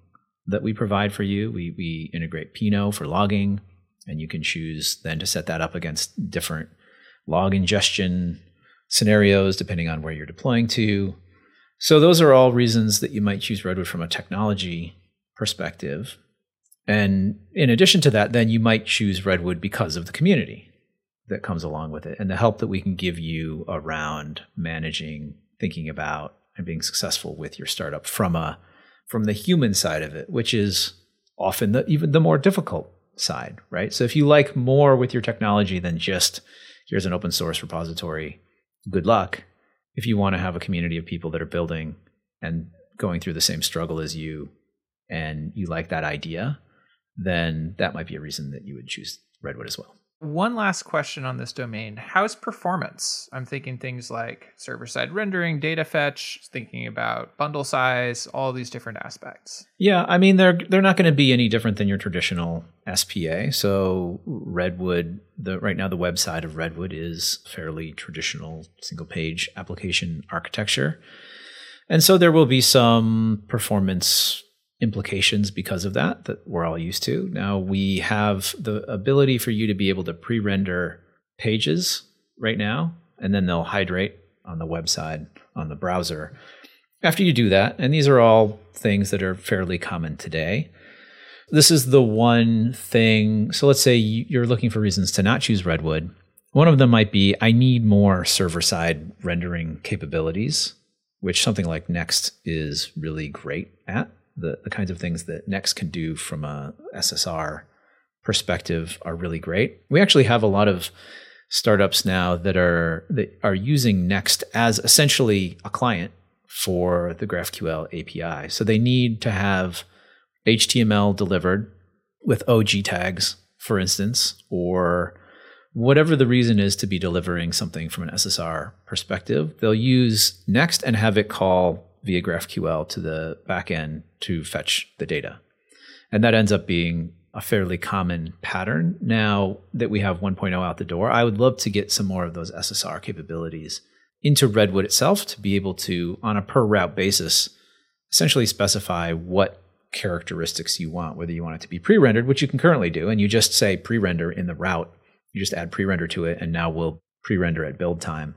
that we provide for you. We, we integrate Pino for logging, and you can choose then to set that up against different log ingestion scenarios depending on where you're deploying to. So, those are all reasons that you might choose Redwood from a technology perspective. And in addition to that, then you might choose Redwood because of the community that comes along with it and the help that we can give you around managing, thinking about, and being successful with your startup from a from the human side of it, which is often the even the more difficult side, right? So if you like more with your technology than just here's an open source repository, good luck. If you want to have a community of people that are building and going through the same struggle as you and you like that idea, then that might be a reason that you would choose Redwood as well. One last question on this domain. How's performance? I'm thinking things like server side rendering, data fetch, thinking about bundle size, all these different aspects. Yeah, I mean they're they're not going to be any different than your traditional SPA. So Redwood, the right now the website of Redwood is fairly traditional single page application architecture. And so there will be some performance implications because of that that we're all used to. Now we have the ability for you to be able to pre-render pages right now, and then they'll hydrate on the website on the browser. After you do that, and these are all things that are fairly common today. This is the one thing. So let's say you're looking for reasons to not choose Redwood. One of them might be I need more server side rendering capabilities, which something like Next is really great at. The, the kinds of things that Next can do from a SSR perspective are really great. We actually have a lot of startups now that are that are using Next as essentially a client for the GraphQL API. So they need to have HTML delivered with OG tags, for instance, or whatever the reason is to be delivering something from an SSR perspective. They'll use Next and have it call via GraphQL to the backend to fetch the data. And that ends up being a fairly common pattern now that we have 1.0 out the door. I would love to get some more of those SSR capabilities into Redwood itself to be able to, on a per route basis, essentially specify what characteristics you want, whether you want it to be pre rendered, which you can currently do, and you just say pre render in the route. You just add pre render to it, and now we'll pre render at build time.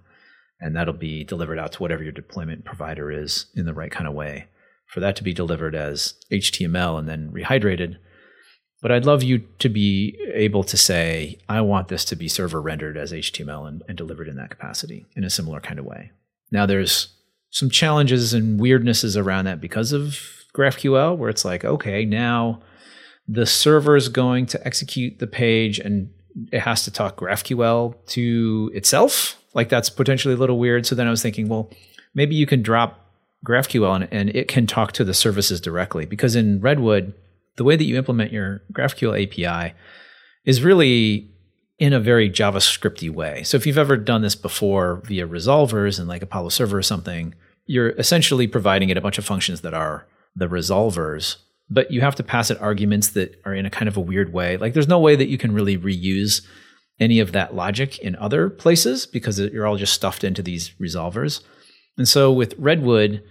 And that'll be delivered out to whatever your deployment provider is in the right kind of way. For that to be delivered as HTML and then rehydrated, but I'd love you to be able to say, I want this to be server rendered as HTML and, and, delivered in that capacity in a similar kind of way. Now, there's some challenges and weirdnesses around that because of GraphQL, where it's like, okay, now the server is going to execute the page and it has to talk GraphQL to itself. Like, that's potentially a little weird. So then I was thinking, well, maybe you can drop GraphQL and, and it can talk to the services directly because in Redwood, the way that you implement your GraphQL API is really in a very JavaScripty way. So if you've ever done this before via resolvers and like Apollo Server or something, you're essentially providing it a bunch of functions that are the resolvers, but you have to pass it arguments that are in a kind of a weird way. Like there's no way that you can really reuse any of that logic in other places because you're all just stuffed into these resolvers. And so with Redwood,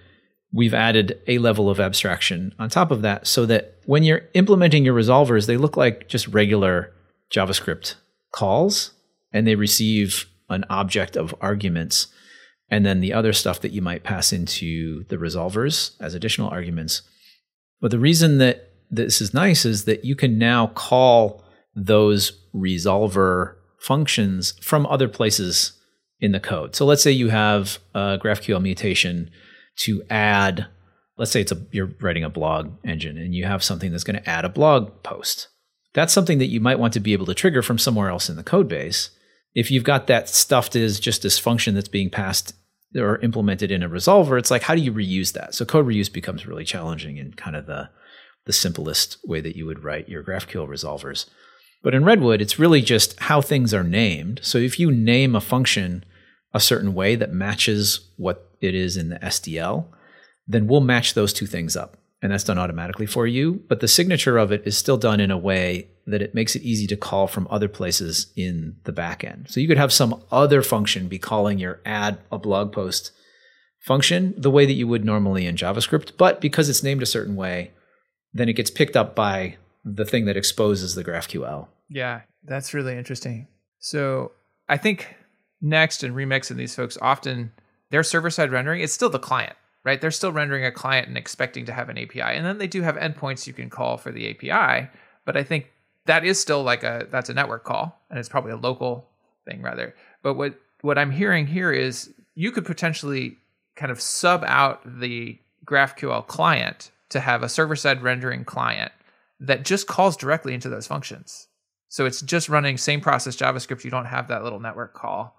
we've added a level of abstraction on top of that so that when you're implementing your resolvers, they look like just regular JavaScript calls and they receive an object of arguments. And then the other stuff that you might pass into the resolvers as additional arguments. But the reason that this is nice is that you can now call those resolver functions from other places in the code. So let's say you have a GraphQL mutation to add let's say it's a you're writing a blog engine and you have something that's going to add a blog post. That's something that you might want to be able to trigger from somewhere else in the code base. If you've got that stuffed as just this function that's being passed or implemented in a resolver it's like how do you reuse that? So code reuse becomes really challenging in kind of the the simplest way that you would write your graphql resolvers but in redwood it's really just how things are named so if you name a function a certain way that matches what it is in the SDL, then we'll match those two things up. And that's done automatically for you. But the signature of it is still done in a way that it makes it easy to call from other places in the backend. So you could have some other function be calling your add a blog post function the way that you would normally in JavaScript. But because it's named a certain way, then it gets picked up by the thing that exposes the GraphQL. Yeah, that's really interesting. So I think Next and Remix and these folks often their server side rendering, it's still the client, right? They're still rendering a client and expecting to have an API. And then they do have endpoints you can call for the API, but I think that is still like a that's a network call and it's probably a local thing rather. But what what I'm hearing here is you could potentially kind of sub out the GraphQL client to have a server side rendering client that just calls directly into those functions. So it's just running same process JavaScript. You don't have that little network call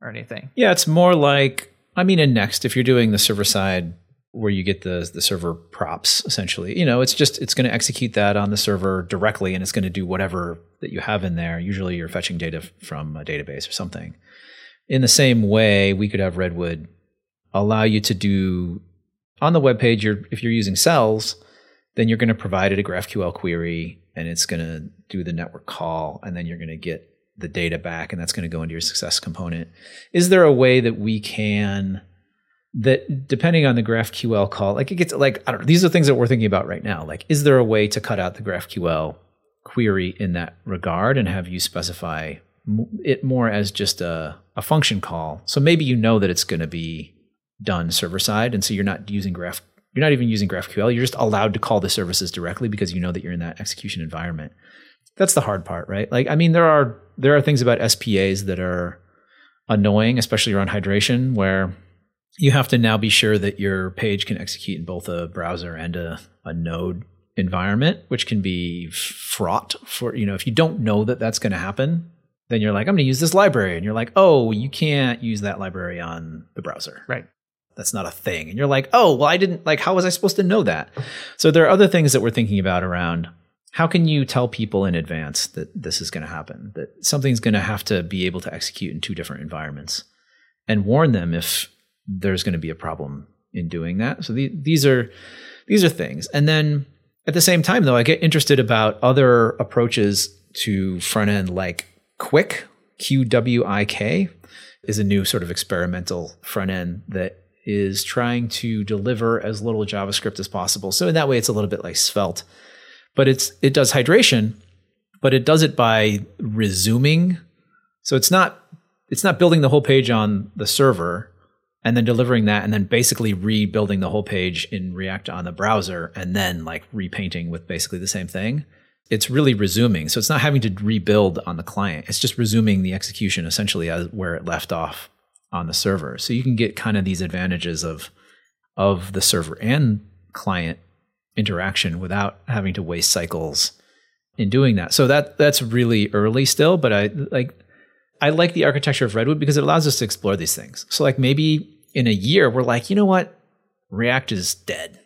or anything. Yeah, it's more like I mean, in Next, if you're doing the server side where you get the the server props, essentially, you know, it's just it's going to execute that on the server directly, and it's going to do whatever that you have in there. Usually, you're fetching data from a database or something. In the same way, we could have Redwood allow you to do on the web page. You're, if you're using cells, then you're going to provide it a GraphQL query, and it's going to do the network call, and then you're going to get the data back and that's going to go into your success component. Is there a way that we can that depending on the GraphQL call, like it gets like I don't know, these are things that we're thinking about right now. Like, is there a way to cut out the GraphQL query in that regard and have you specify it more as just a, a function call? So maybe you know that it's going to be done server side, and so you're not using graph you're not even using GraphQL. You're just allowed to call the services directly because you know that you're in that execution environment. That's the hard part, right? Like, I mean, there are there are things about SPAs that are annoying, especially around hydration, where you have to now be sure that your page can execute in both a browser and a, a node environment, which can be fraught for, you know, if you don't know that that's going to happen, then you're like, I'm going to use this library. And you're like, oh, you can't use that library on the browser. Right. That's not a thing. And you're like, oh, well, I didn't, like, how was I supposed to know that? So there are other things that we're thinking about around how can you tell people in advance that this is going to happen, that something's going to have to be able to execute in two different environments and warn them if there's going to be a problem in doing that. So the, these are these are things. And then at the same time though, I get interested about other approaches to front end like Qwik, Q W I K is a new sort of experimental front end that is trying to deliver as little JavaScript as possible. So in that way it's a little bit like Svelte. But it's it does hydration, but it does it by resuming. So it's not it's not building the whole page on the server and then delivering that and then basically rebuilding the whole page in React on the browser and then like repainting with basically the same thing. It's really resuming. So it's not having to rebuild on the client. It's just resuming the execution essentially as where it left off on the server. So you can get kind of these advantages of of the server and client interaction without having to waste cycles in doing that. So that that's really early still, but I like I like the architecture of Redwood because it allows us to explore these things. So like maybe in a year we're like, you know what? React is dead.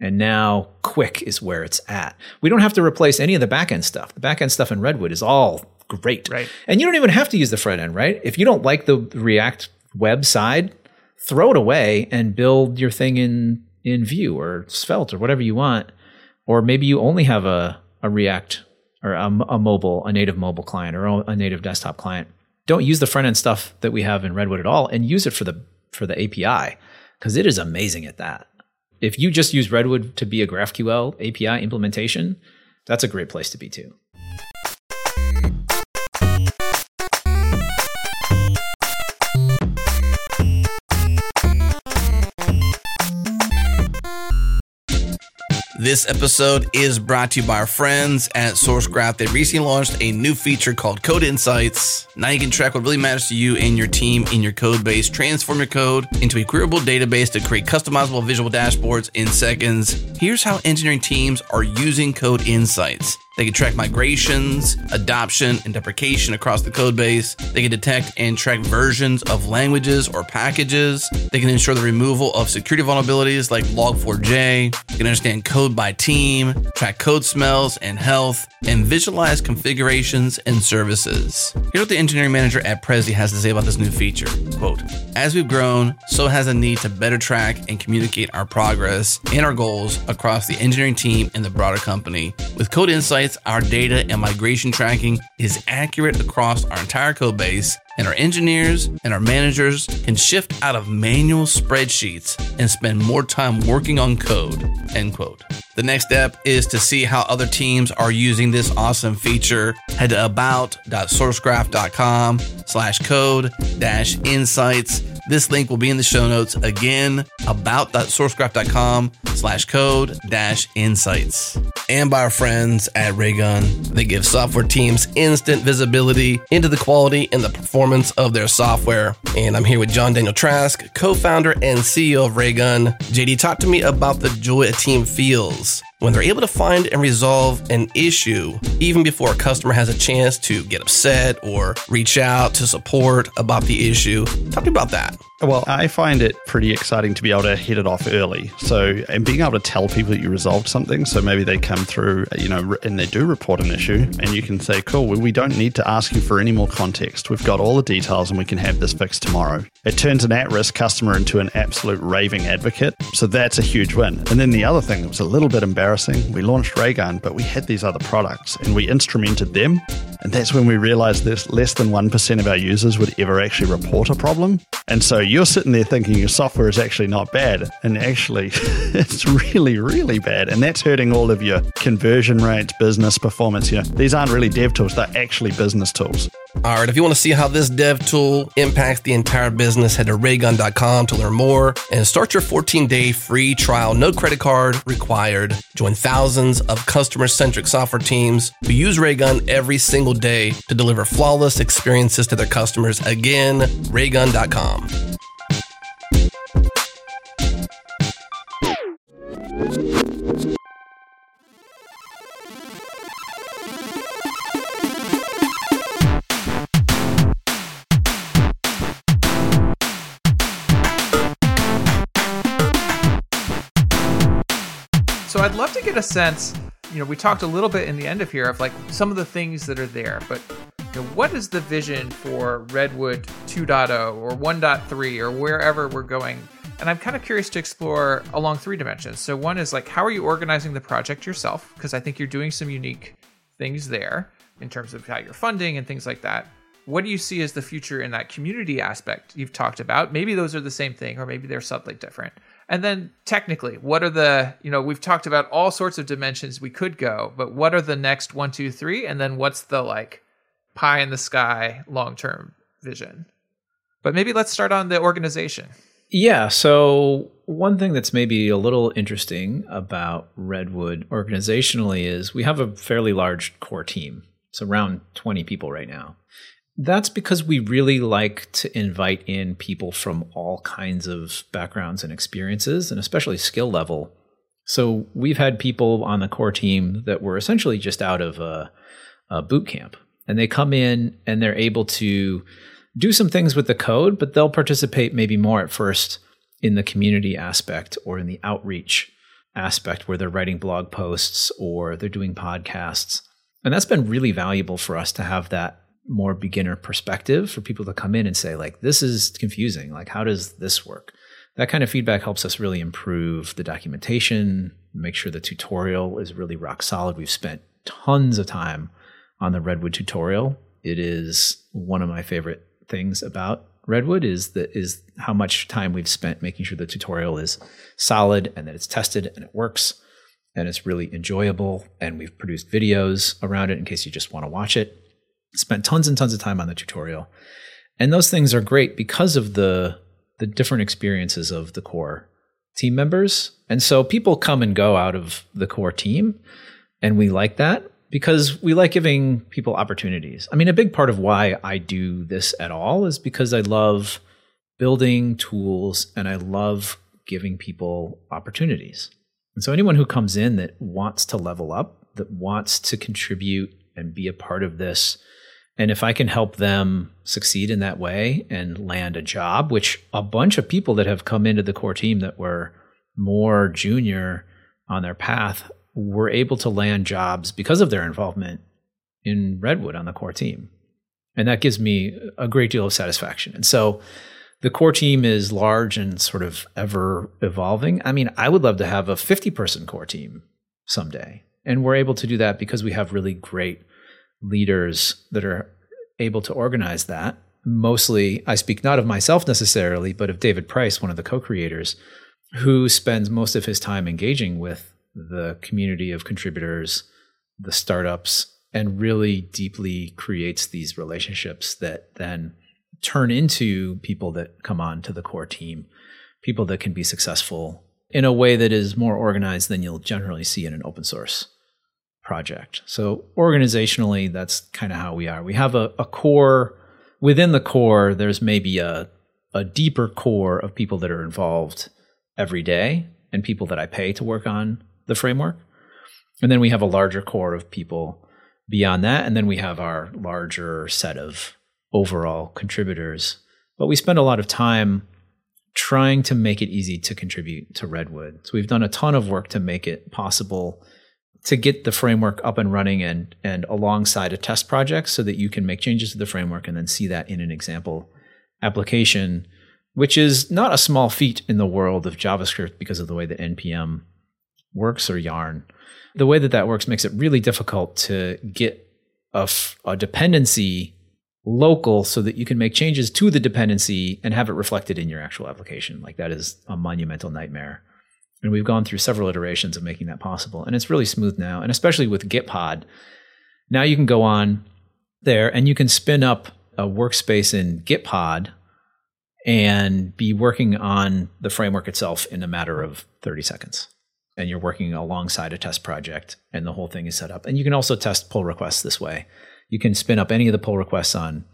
And now Qwik is where it's at. We don't have to replace any of the backend stuff. The backend stuff in Redwood is all great. Right. And you don't even have to use the front end, right? If you don't like the React web side, throw it away and build your thing in in Vue or Svelte or whatever you want. Or maybe you only have a, a React or a, a, mobile, a native mobile client or a native desktop client. Don't use the front end stuff that we have in Redwood at all, and use it for the for the API because it is amazing at that. If you just use Redwood to be a GraphQL API implementation, that's a great place to be too. This episode is brought to you by our friends at SourceGraph. They recently launched a new feature called Code Insights. Now you can track what really matters to you and your team in your code base, transform your code into a queryable database to create customizable visual dashboards in seconds. Here's how engineering teams are using Code Insights. They can track migrations, adoption, and deprecation across the code base. They can detect and track versions of languages or packages. They can ensure the removal of security vulnerabilities like Log4j. They can understand code by team, track code smells and health, and visualize configurations and services. Here's what the engineering manager at Prezi has to say about this new feature. Quote, as we've grown, so has the need to better track and communicate our progress and our goals across the engineering team and the broader company. With Code Our data and migration tracking is accurate across our entire code base, and our engineers and our managers can shift out of manual spreadsheets and spend more time working on code. End quote. The next step is to see how other teams are using this awesome feature. Head to about.sourcegraph.com slash code dash insights this link will be in the show notes again, about.sourcegraph.com slash code dash insights. And by our friends at Raygun. They give software teams instant visibility into the quality and the performance of their software. And I'm here with John Daniel Trask, co-founder and CEO of Raygun. JD, talk to me about the joy a team feels when they're able to find and resolve an issue even before a customer has a chance to get upset or reach out to support about the issue. Talk to me about that. Well, I find it pretty exciting to be able to hit it off early. So, and being able to tell people that you resolved something. So maybe they come through, you know, and they do report an issue, and you can say, cool, well, we don't need to ask you for any more context. We've got all the details and we can have this fixed tomorrow. It turns an at risk customer into an absolute raving advocate. So that's a huge win. And then the other thing that was a little bit embarrassing embarrassing. We launched Raygun, but we had these other products and we instrumented them. And that's when we realized that less than 1% of our users would ever actually report a problem. And so you're sitting there thinking your software is actually not bad. And actually, it's really, really bad. And that's hurting all of your conversion rates, business performance. You know, these aren't really dev tools, they're actually business tools. All right, if you want to see how this dev tool impacts the entire business, head to raygun.com to learn more and start your 14 day free trial. No credit card required. Join thousands of customer centric software teams who use Raygun every single day to deliver flawless experiences to their customers. Again, raygun.com. So I'd love to get a sense. You know, we talked a little bit in the end of here of like some of the things that are there, but you know, what is the vision for Redwood 2.0 or 1.3 or wherever we're going? And I'm kind of curious to explore along three dimensions. So one is like, how are you organizing the project yourself? Because I think you're doing some unique things there in terms of how you're funding and things like that. What do you see as the future in that community aspect you've talked about? Maybe those are the same thing, or maybe they're subtly different. And then technically, what are the, you know, we've talked about all sorts of dimensions we could go, but what are the next one, two, three? And then what's the like pie in the sky long term vision? But maybe let's start on the organization. Yeah. So, one thing that's maybe a little interesting about Redwood organizationally is we have a fairly large core team. It's around 20 people right now. That's because we really like to invite in people from all kinds of backgrounds and experiences, and especially skill level. So we've had people on the core team that were essentially just out of a, a boot camp, and they come in and they're able to do some things with the code, but they'll participate maybe more at first in the community aspect or in the outreach aspect where they're writing blog posts or they're doing podcasts. And that's been really valuable for us to have that more beginner perspective for people to come in and say like this is confusing. Like how does this work? That kind of feedback helps us really improve the documentation make sure the tutorial is really rock solid. We've spent tons of time on the redwood tutorial. It is one of my favorite things about redwood is that is how much time we've spent making sure the tutorial is solid and that it's tested and it works and it's really enjoyable. And we've produced videos around it in case you just want to watch it spent tons and tons of time on the tutorial. And those things are great because of the the different experiences of the core team members. And so people come and go out of the core team and we like that because we like giving people opportunities. I mean, a big part of why I do this at all is because I love building tools and I love giving people opportunities. And so anyone who comes in that wants to level up, that wants to contribute and be a part of this and if I can help them succeed in that way and land a job, which a bunch of people that have come into the core team that were more junior on their path were able to land jobs because of their involvement in Redwood on the core team. And that gives me a great deal of satisfaction. And so the core team is large and sort of ever evolving. I mean, I would love to have a 50 person core team someday. And we're able to do that because we have really great leaders that are able to organize that. Mostly, I speak not of myself necessarily, but of David Price, one of the co creators, who spends most of his time engaging with the community of contributors, the startups, and really deeply creates these relationships that then turn into people that come on to the core team, people that can be successful in a way that is more organized than you'll generally see in an open source project. So organizationally, that's kind of how we are. We have a, a, core within the core. There's maybe a a deeper core of people that are involved every day and people that I pay to work on the framework. And then we have a larger core of people beyond that. And then we have our larger set of overall contributors. But we spend a lot of time trying to make it easy to contribute to Redwood. So we've done a ton of work to make it possible to get the framework up and running and and alongside a test project so that you can make changes to the framework and then see that in an example application which is not a small feat in the world of javascript because of the way that npm works or Yarn. The way that that works makes it really difficult to get a, f- a dependency local so that you can make changes to the dependency and have it reflected in your actual application. Like that is a monumental nightmare. And we've gone through several iterations of making that possible. And it's really smooth now. And especially with Gitpod, now you can go on there and you can spin up a workspace in Gitpod and be working on the framework itself in a matter of 30 seconds. And you're working alongside a test project and the whole thing is set up. And you can also test pull requests this way. You can spin up any of the pull requests on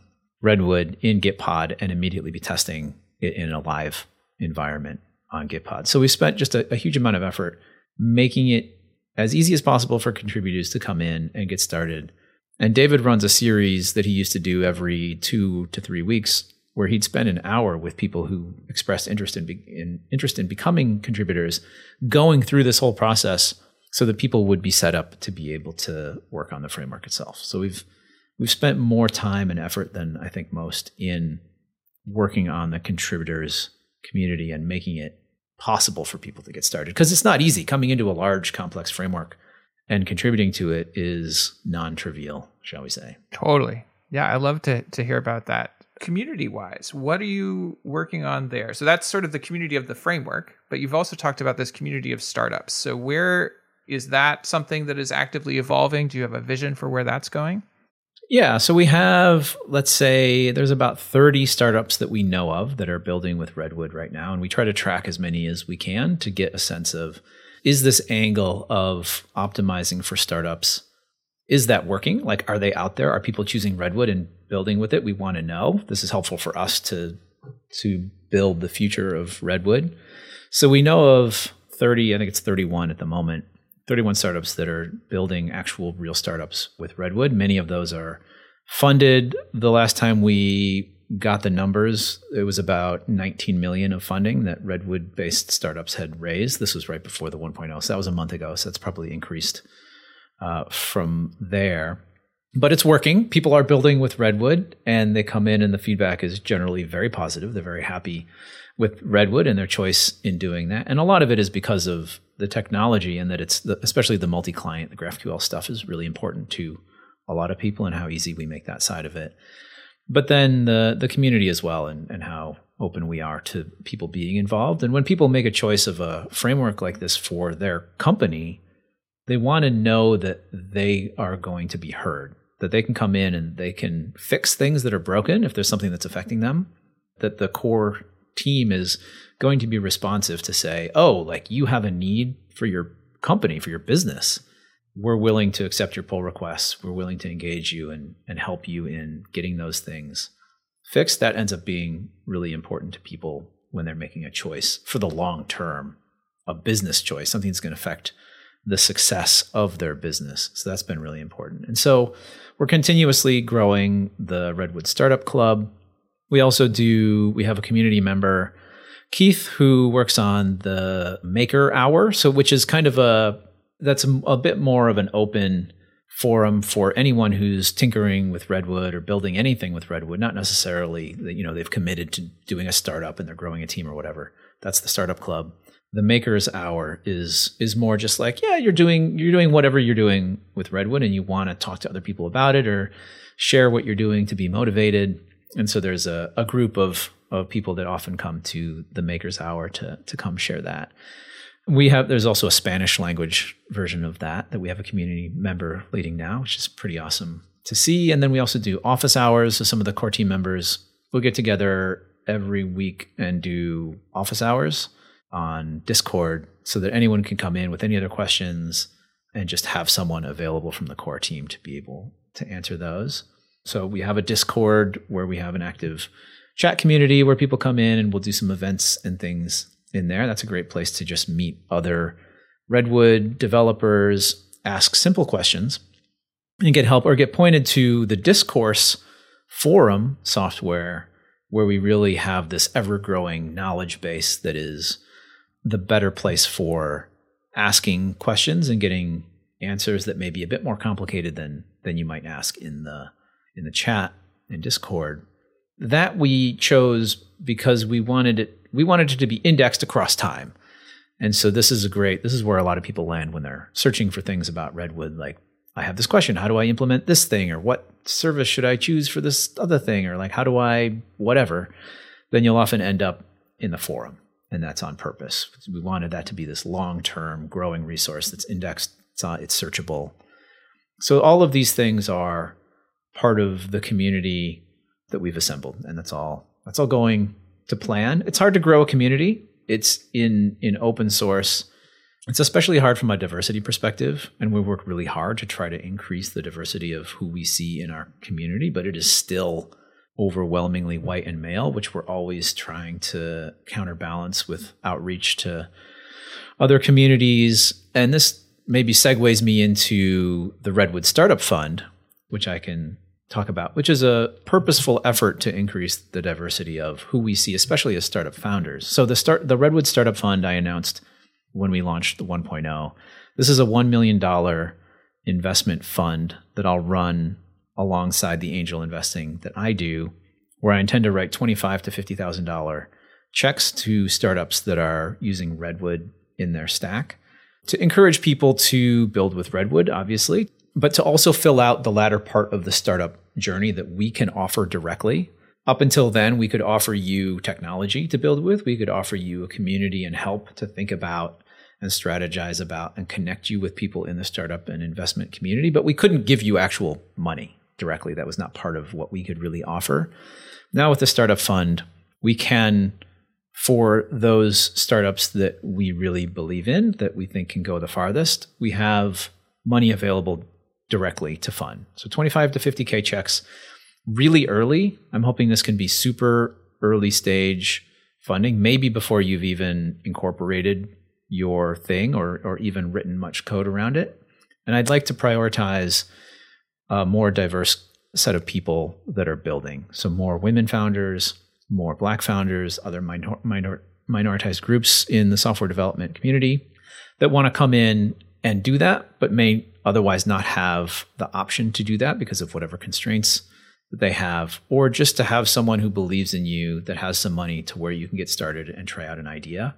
Redwood in Gitpod and immediately be testing it in a live environment on Gitpod. So we spent just a, a huge amount of effort making it as easy as possible for contributors to come in and get started. And David runs a series that he used to do every two to three weeks where he'd spend an hour with people who expressed interest in, be, in, interest in becoming contributors, going through this whole process so that people would be set up to be able to work on the framework itself. So we've we've spent more time and effort than I think most in working on the contributors community and making it possible for people to get started. Because it's not easy. Coming into a large complex framework and contributing to it is non-trivial shall we say. Totally. Yeah i love to to hear about that. Community wise what are you working on there? So that's sort of the community of the framework but you've also talked about this community of startups. So where is that something that is actively evolving? Do you have a vision for where that's going yeah, so we have, let's say, there's about 30 startups that we know of that are building with Redwood right now. And we try to track as many as we can to get a sense of is this angle of optimizing for startups, is that working? Like, are they out there? Are people choosing Redwood and building with it? We want to know. This is helpful for us to, to build the future of Redwood. So we know of 30, I think it's 31 at the moment 31 startups that are building actual real startups with Redwood. Many of those are funded. The last time we got the numbers, it was about 19 million of funding that Redwood based startups had raised. This was right before the 1.0. So that was a month ago. So that's probably increased uh, from there. But it's working. People are building with Redwood and they come in and the feedback is generally very positive. They're very happy with Redwood and their choice in doing that. And a lot of it is because of the technology and that it's the, especially the multi-client, the GraphQL stuff is really important to a lot of people and how easy we make that side of it. But then the the community as well and, and how open we are to people being involved. And when people make a choice of a framework like this for their company, they want to know that they are going to be heard, that they can come in and they can fix things that are broken if there's something that's affecting them, that the core team is going to be responsive to say, oh, like you have a need for your company, for your business. We're willing to accept your pull requests. We're willing to engage you and, and help you in getting those things fixed. That ends up being really important to people when they're making a choice for the long term, a business choice, something that's going to affect the success of their business. So that's been really important. And so we're continuously growing the Redwood Startup Club. We also do, we have a community member, Keith, who works on the Maker Hour. So, which is kind of a, that's a, a bit more of an open forum for anyone who's tinkering with Redwood or building anything with Redwood, not necessarily that, you know, they've committed to doing a startup and they're growing a team or whatever. That's the startup club. The makers hour is is more just like, yeah, you're doing you're doing whatever you're doing with Redwood and you want to talk to other people about it or share what you're doing to be motivated and so there's a, a group of of people that often come to the Makers Hour to to come share that. We have there's also a Spanish language version of that that we have a community member leading now, which is pretty awesome to see. And then we also do office hours. So some of the core team members will get together every week and do office hours on Discord so that anyone can come in with any other questions and just have someone available from the core team to be able to answer those. So we have a Discord where we have an active chat community where people come in and we'll do some events and things in there. That's a great place to just meet other Redwood developers, ask simple questions, and get help or get pointed to the discourse forum software where we really have this ever growing knowledge base that is the better place for asking questions and getting answers that may be a bit more complicated than than you might ask in the in the chat in Discord. That we chose because we wanted it we wanted it to be indexed across time. And so this is a great, this is where a lot of people land when they're searching for things about Redwood. Like, I have this question How do I implement this thing? Or what service should I choose for this other thing? Or like, how do I, whatever? Then you'll often end up in the forum. And that's on purpose. We wanted that to be this long term growing resource that's indexed, it's, on, it's searchable. So all of these things are part of the community that we've assembled. And that's all, that's all going to plan. It's hard to grow a community. It's in in open source. It's especially hard from a diversity perspective, and we work really hard to try to increase the diversity of who we see in our community, but it is still overwhelmingly white and male, which we're always trying to counterbalance with outreach to other communities. And this maybe segues me into the Redwood Startup Fund, which I can talk about, which is a purposeful effort to increase the diversity of who we see, especially as startup founders. So the start the Redwood Startup Fund I announced when we launched the 1.0. This is a $1 million investment fund that I'll run alongside the angel investing that I do, where I intend to write twenty-five to fifty thousand dollar checks to startups that are using Redwood in their stack to encourage people to build with Redwood, obviously, but to also fill out the latter part of the startup journey that we can offer directly. Up until then, we could offer you technology to build with. We could offer you a community and help to think about and strategize about and connect you with people in the startup and investment community, but we couldn't give you actual money directly. That was not part of what we could really offer. Now, with the startup fund, we can, for those startups that we really believe in, that we think can go the farthest, we have money available directly to fund. So 25 to 50K checks really early. I'm hoping this can be super early stage funding, maybe before you've even incorporated your thing or, or even written much code around it. And I'd like to prioritize a more diverse set of people that are building. So more women founders, more black founders, other minor, minor, minoritized groups in the software development community that want to come in and do that, but may otherwise not have the option to do that because of whatever constraints that they have, or just to have someone who believes in you that has some money to where you can get started and try out an idea.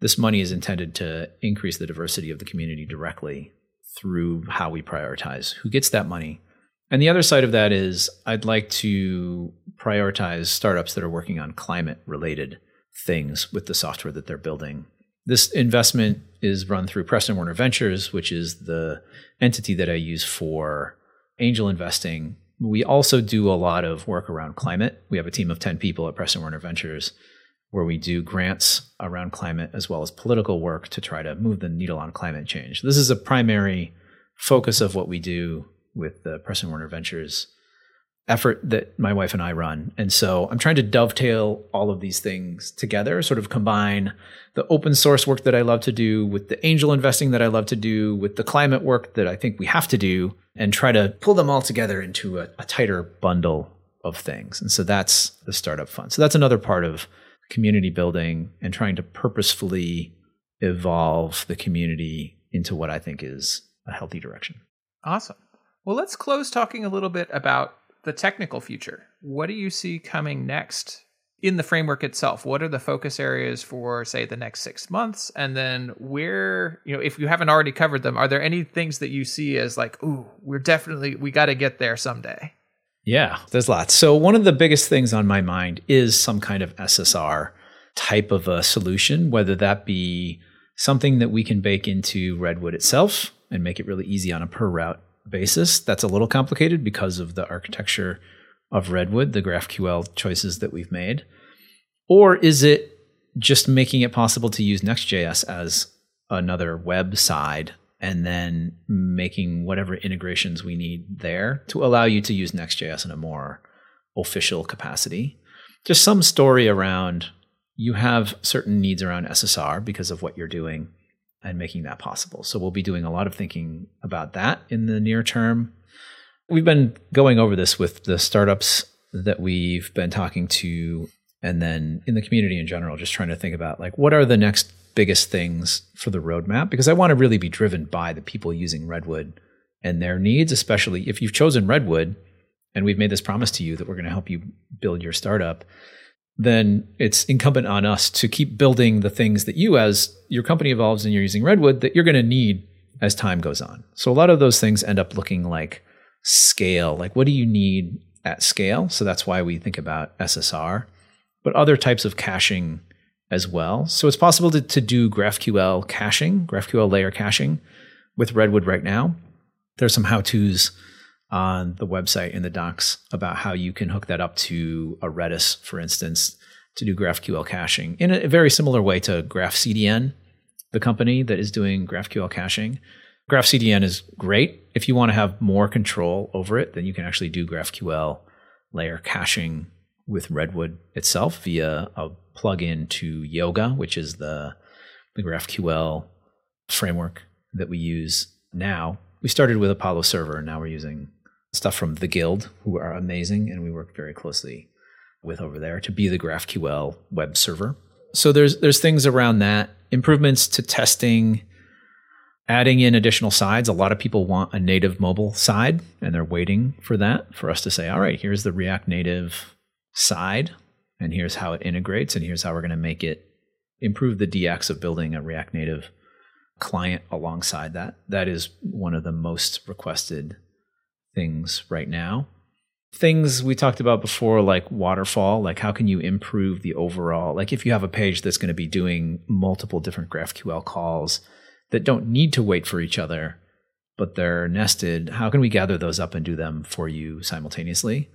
This money is intended to increase the diversity of the community directly through how we prioritize who gets that money. And the other side of that is I'd like to prioritize startups that are working on climate related things with the software that they're building. This investment is run through Preston Werner Ventures, which is the entity that I use for angel investing. We also do a lot of work around climate. We have a team of 10 people at Preston Werner Ventures where we do grants around climate as well as political work to try to move the needle on climate change. This is a primary focus of what we do with the Preston Werner Ventures effort that my wife and I run. And so I'm trying to dovetail all of these things together, sort of combine the open source work that I love to do with the angel investing that I love to do, with the climate work that I think we have to do, and try to pull them all together into a, a tighter bundle of things. And so that's the startup fund. So that's another part of community building and trying to purposefully evolve the community into what I think is a healthy direction. Awesome. Well, let's close talking a little bit about the technical future. What do you see coming next in the framework itself? What are the focus areas for, say, the next six months? And then where, you know, if you haven't already covered them, are there any things that you see as like, ooh, we're definitely, we got to get there someday? Yeah, there's lots. So, one of the biggest things on my mind is some kind of SSR type of a solution, whether that be something that we can bake into Redwood itself and make it really easy on a per route basis. That's a little complicated because of the architecture of Redwood, the GraphQL choices that we've made. Or is it just making it possible to use Next.js as another web side and then making whatever integrations we need there to allow you to use Next.js in a more official capacity. Just some story around you have certain needs around SSR because of what you're doing and making that possible. So we'll be doing a lot of thinking about that in the near term. We've been going over this with the startups that we've been talking to and then in the community in general just trying to think about like what are the next biggest things for the roadmap because I want to really be driven by the people using Redwood and their needs, especially if you've chosen Redwood and we've made this promise to you that we're going to help you build your startup. then it's incumbent on us to keep building the things that you, as your company evolves and you're using Redwood, that you're going to need as time goes on. So a lot of those things end up looking like scale. Like, what do you need at scale? So that's why we think about SSR, but other types of caching as well. So it's possible to, to do GraphQL caching, GraphQL layer caching with Redwood right now. There's some how to's on the website in the docs about how you can hook that up to a Redis, for instance, to do GraphQL caching in a very similar way to GraphCDN, the company that is doing GraphQL caching. GraphCDN is great. If you want to have more control over it, then you can actually do GraphQL layer caching with Redwood itself via a plugin to Yoga, which is the, the GraphQL framework that we use now. We started with Apollo Server, and now we're using stuff from the Guild, who are amazing, and we work very closely with over there to be the GraphQL web server. So there's there's things around that, improvements to testing, adding in additional sides. A lot of people want a native mobile side, and they're waiting for that for us to say, all right, here's the React Native side, and here's how it integrates, and here's how we're going to make it improve the DX of building a React Native client alongside that. That is one of the most requested things right now. Things we talked about before, like waterfall, like how can you improve the overall? Like if you have a page that's going to be doing multiple different GraphQL calls that don't need to wait for each other, but they're nested, how can we gather those up and do them for you simultaneously?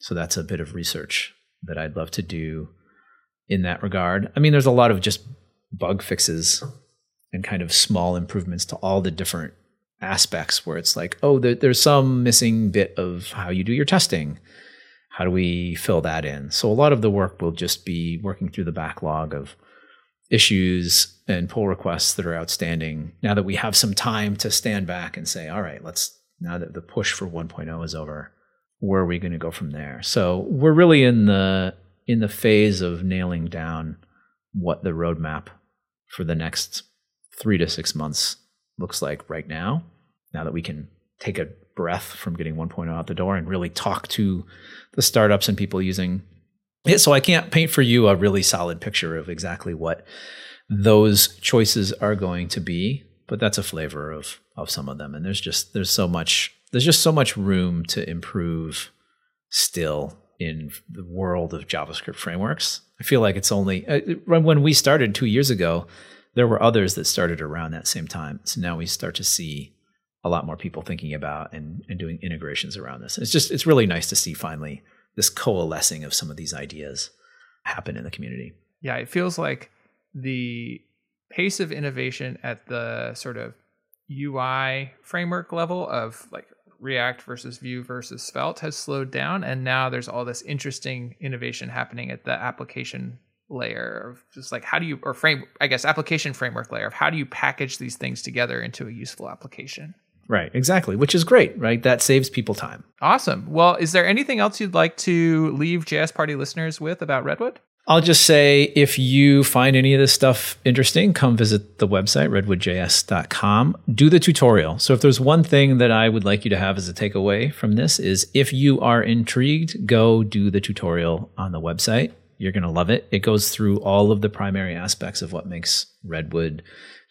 So that's a bit of research that I'd love to do in that regard. I mean, there's a lot of just bug fixes and kind of small improvements to all the different aspects where it's like, oh, there, there's some missing bit of how you do your testing. How do we fill that in? So a lot of the work will just be working through the backlog of issues and pull requests that are outstanding. Now that we have some time to stand back and say, all right, let's now that the push for 1.0 is over, where are we going to go from there? So we're really in the in the phase of nailing down what the roadmap for the next three to six months looks like right now. Now that we can take a breath from getting 1.0 out the door and really talk to the startups and people using it. So I can't paint for you a really solid picture of exactly what those choices are going to be, but that's a flavor of of some of them. And there's just there's so much there's just so much room to improve still in the world of JavaScript frameworks. I feel like it's only uh, when we started 2 years ago, there were others that started around that same time. So now we start to see a lot more people thinking about and, and doing integrations around this. It's just it's really nice to see finally this coalescing of some of these ideas happen in the community. Yeah, it feels like the pace of innovation at the sort of UI framework level of like React versus Vue versus Svelte has slowed down, and now there's all this interesting innovation happening at the application layer of just like how do you or frame i guess application framework layer of how do you package these things together into a useful application? Right exactly which is great right? That saves people time. Awesome. Well is there anything else you'd like to leave js party listeners with about redwood I'll just say if you find any of this stuff interesting, come visit the website, redwoodjs.com. Do the tutorial. So, if there's one thing that I would like you to have as a takeaway from this, is if you are intrigued, go do the tutorial on the website. You're going to love it. It goes through all of the primary aspects of what makes Redwood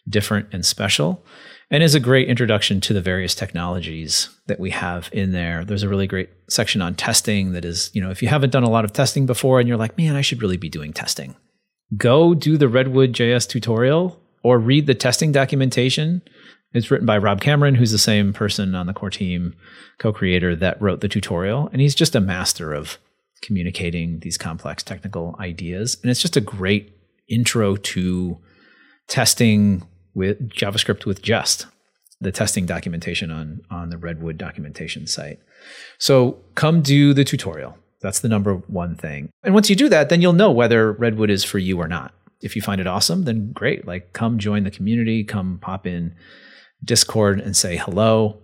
different and special and is a great introduction to the various technologies that we have in there. There's a really great section on testing that is, you know, if you haven't done a lot of testing before and you're like, man, I should really be doing testing, go do the Redwood JS tutorial or read the testing documentation. It's written by Rob Cameron, who's the same person on the core team, co creator that wrote the tutorial. And he's just a master of communicating these complex technical ideas. And it's just a great intro to testing with JavaScript with Jest, the testing documentation on, on the Redwood documentation site. So come do the tutorial. That's the number one thing. And once you do that, then you'll know whether Redwood is for you or not. If you find it awesome, then great. Like come join the community, come pop in Discord and say hello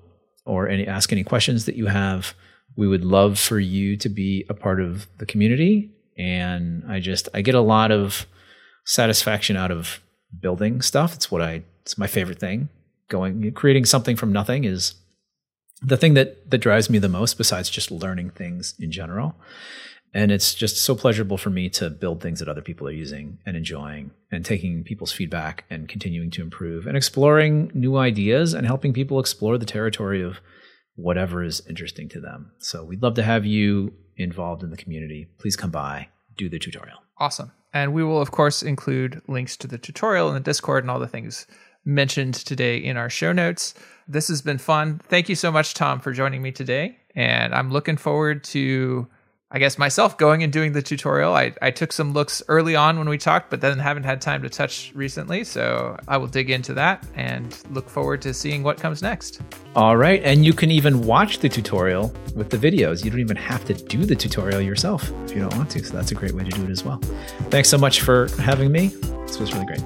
or any ask any questions that you have we would love for you to be a part of the community and i just i get a lot of satisfaction out of building stuff it's what i it's my favorite thing going creating something from nothing is the thing that that drives me the most besides just learning things in general And it's just so pleasurable for me to build things that other people are using and enjoying and taking people's feedback and continuing to improve and exploring new ideas and helping people explore the territory of whatever is interesting to them. So we'd love to have you involved in the community. Please come by, do the tutorial. Awesome. And we will, of course, include links to the tutorial and the Discord and all the things mentioned today in our show notes. This has been fun. Thank you so much, Tom, for joining me today. And I'm looking forward to I guess myself going and doing the tutorial. I, I took some looks early on when we talked, but then haven't had time to touch recently. So I will dig into that and look forward to seeing what comes next. All right. And you can even watch the tutorial with the videos. You don't even have to do the tutorial yourself if you don't want to. So that's a great way to do it as well. Thanks so much for having me. This was really great.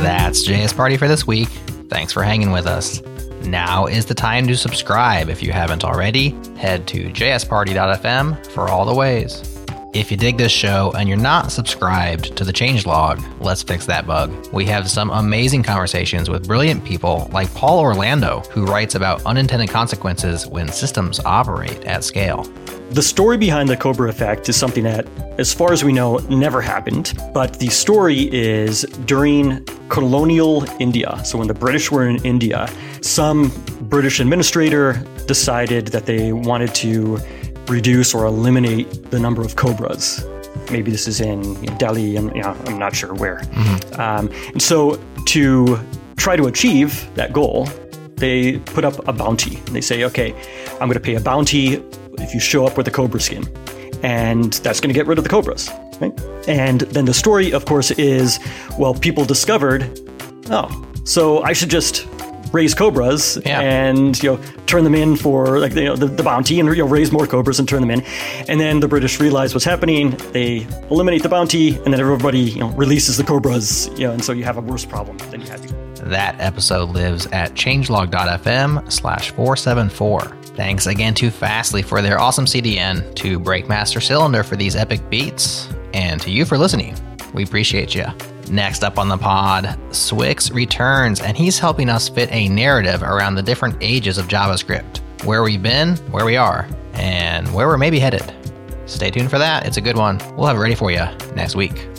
That's JS Party for this week. Thanks for hanging with us. Now is the time to subscribe if you haven't already. Head to jsparty.fm for all the ways. If you dig this show and you're not subscribed to the changelog, let's fix that bug. We have some amazing conversations with brilliant people like Paul Orlando, who writes about unintended consequences when systems operate at scale. The story behind the Cobra effect is something that, as far as we know, never happened. But the story is during colonial India. So when the British were in India, some British administrator decided that they wanted to reduce or eliminate the number of cobras. Maybe this is in Delhi, and you know, I'm not sure where. Mm-hmm. Um, and so to try to achieve that goal, they put up a bounty. They say, okay, I'm going to pay a bounty if you show up with a cobra skin. And that's going to get rid of the cobras. Right? And then the story, of course, is well, people discovered, oh, so I should just raise cobras yeah. and you know turn them in for like you know, the, the bounty and you know raise more cobras and turn them in. And then the british realize what's happening. They eliminate the bounty and then everybody you know releases the cobras. You know and so you have a worse problem than you had before. That episode lives at changelog.fm slash 474 thanks again to fastly for their awesome cdn to breakmaster cylinder for these epic beats and to you for listening. We appreciate you Next up on the pod, swyx returns, and he's helping us fit a narrative around the different ages of JavaScript where we've been, where we are, and where we're maybe headed. Stay tuned for that. It's a good one. We'll have it ready for you next week.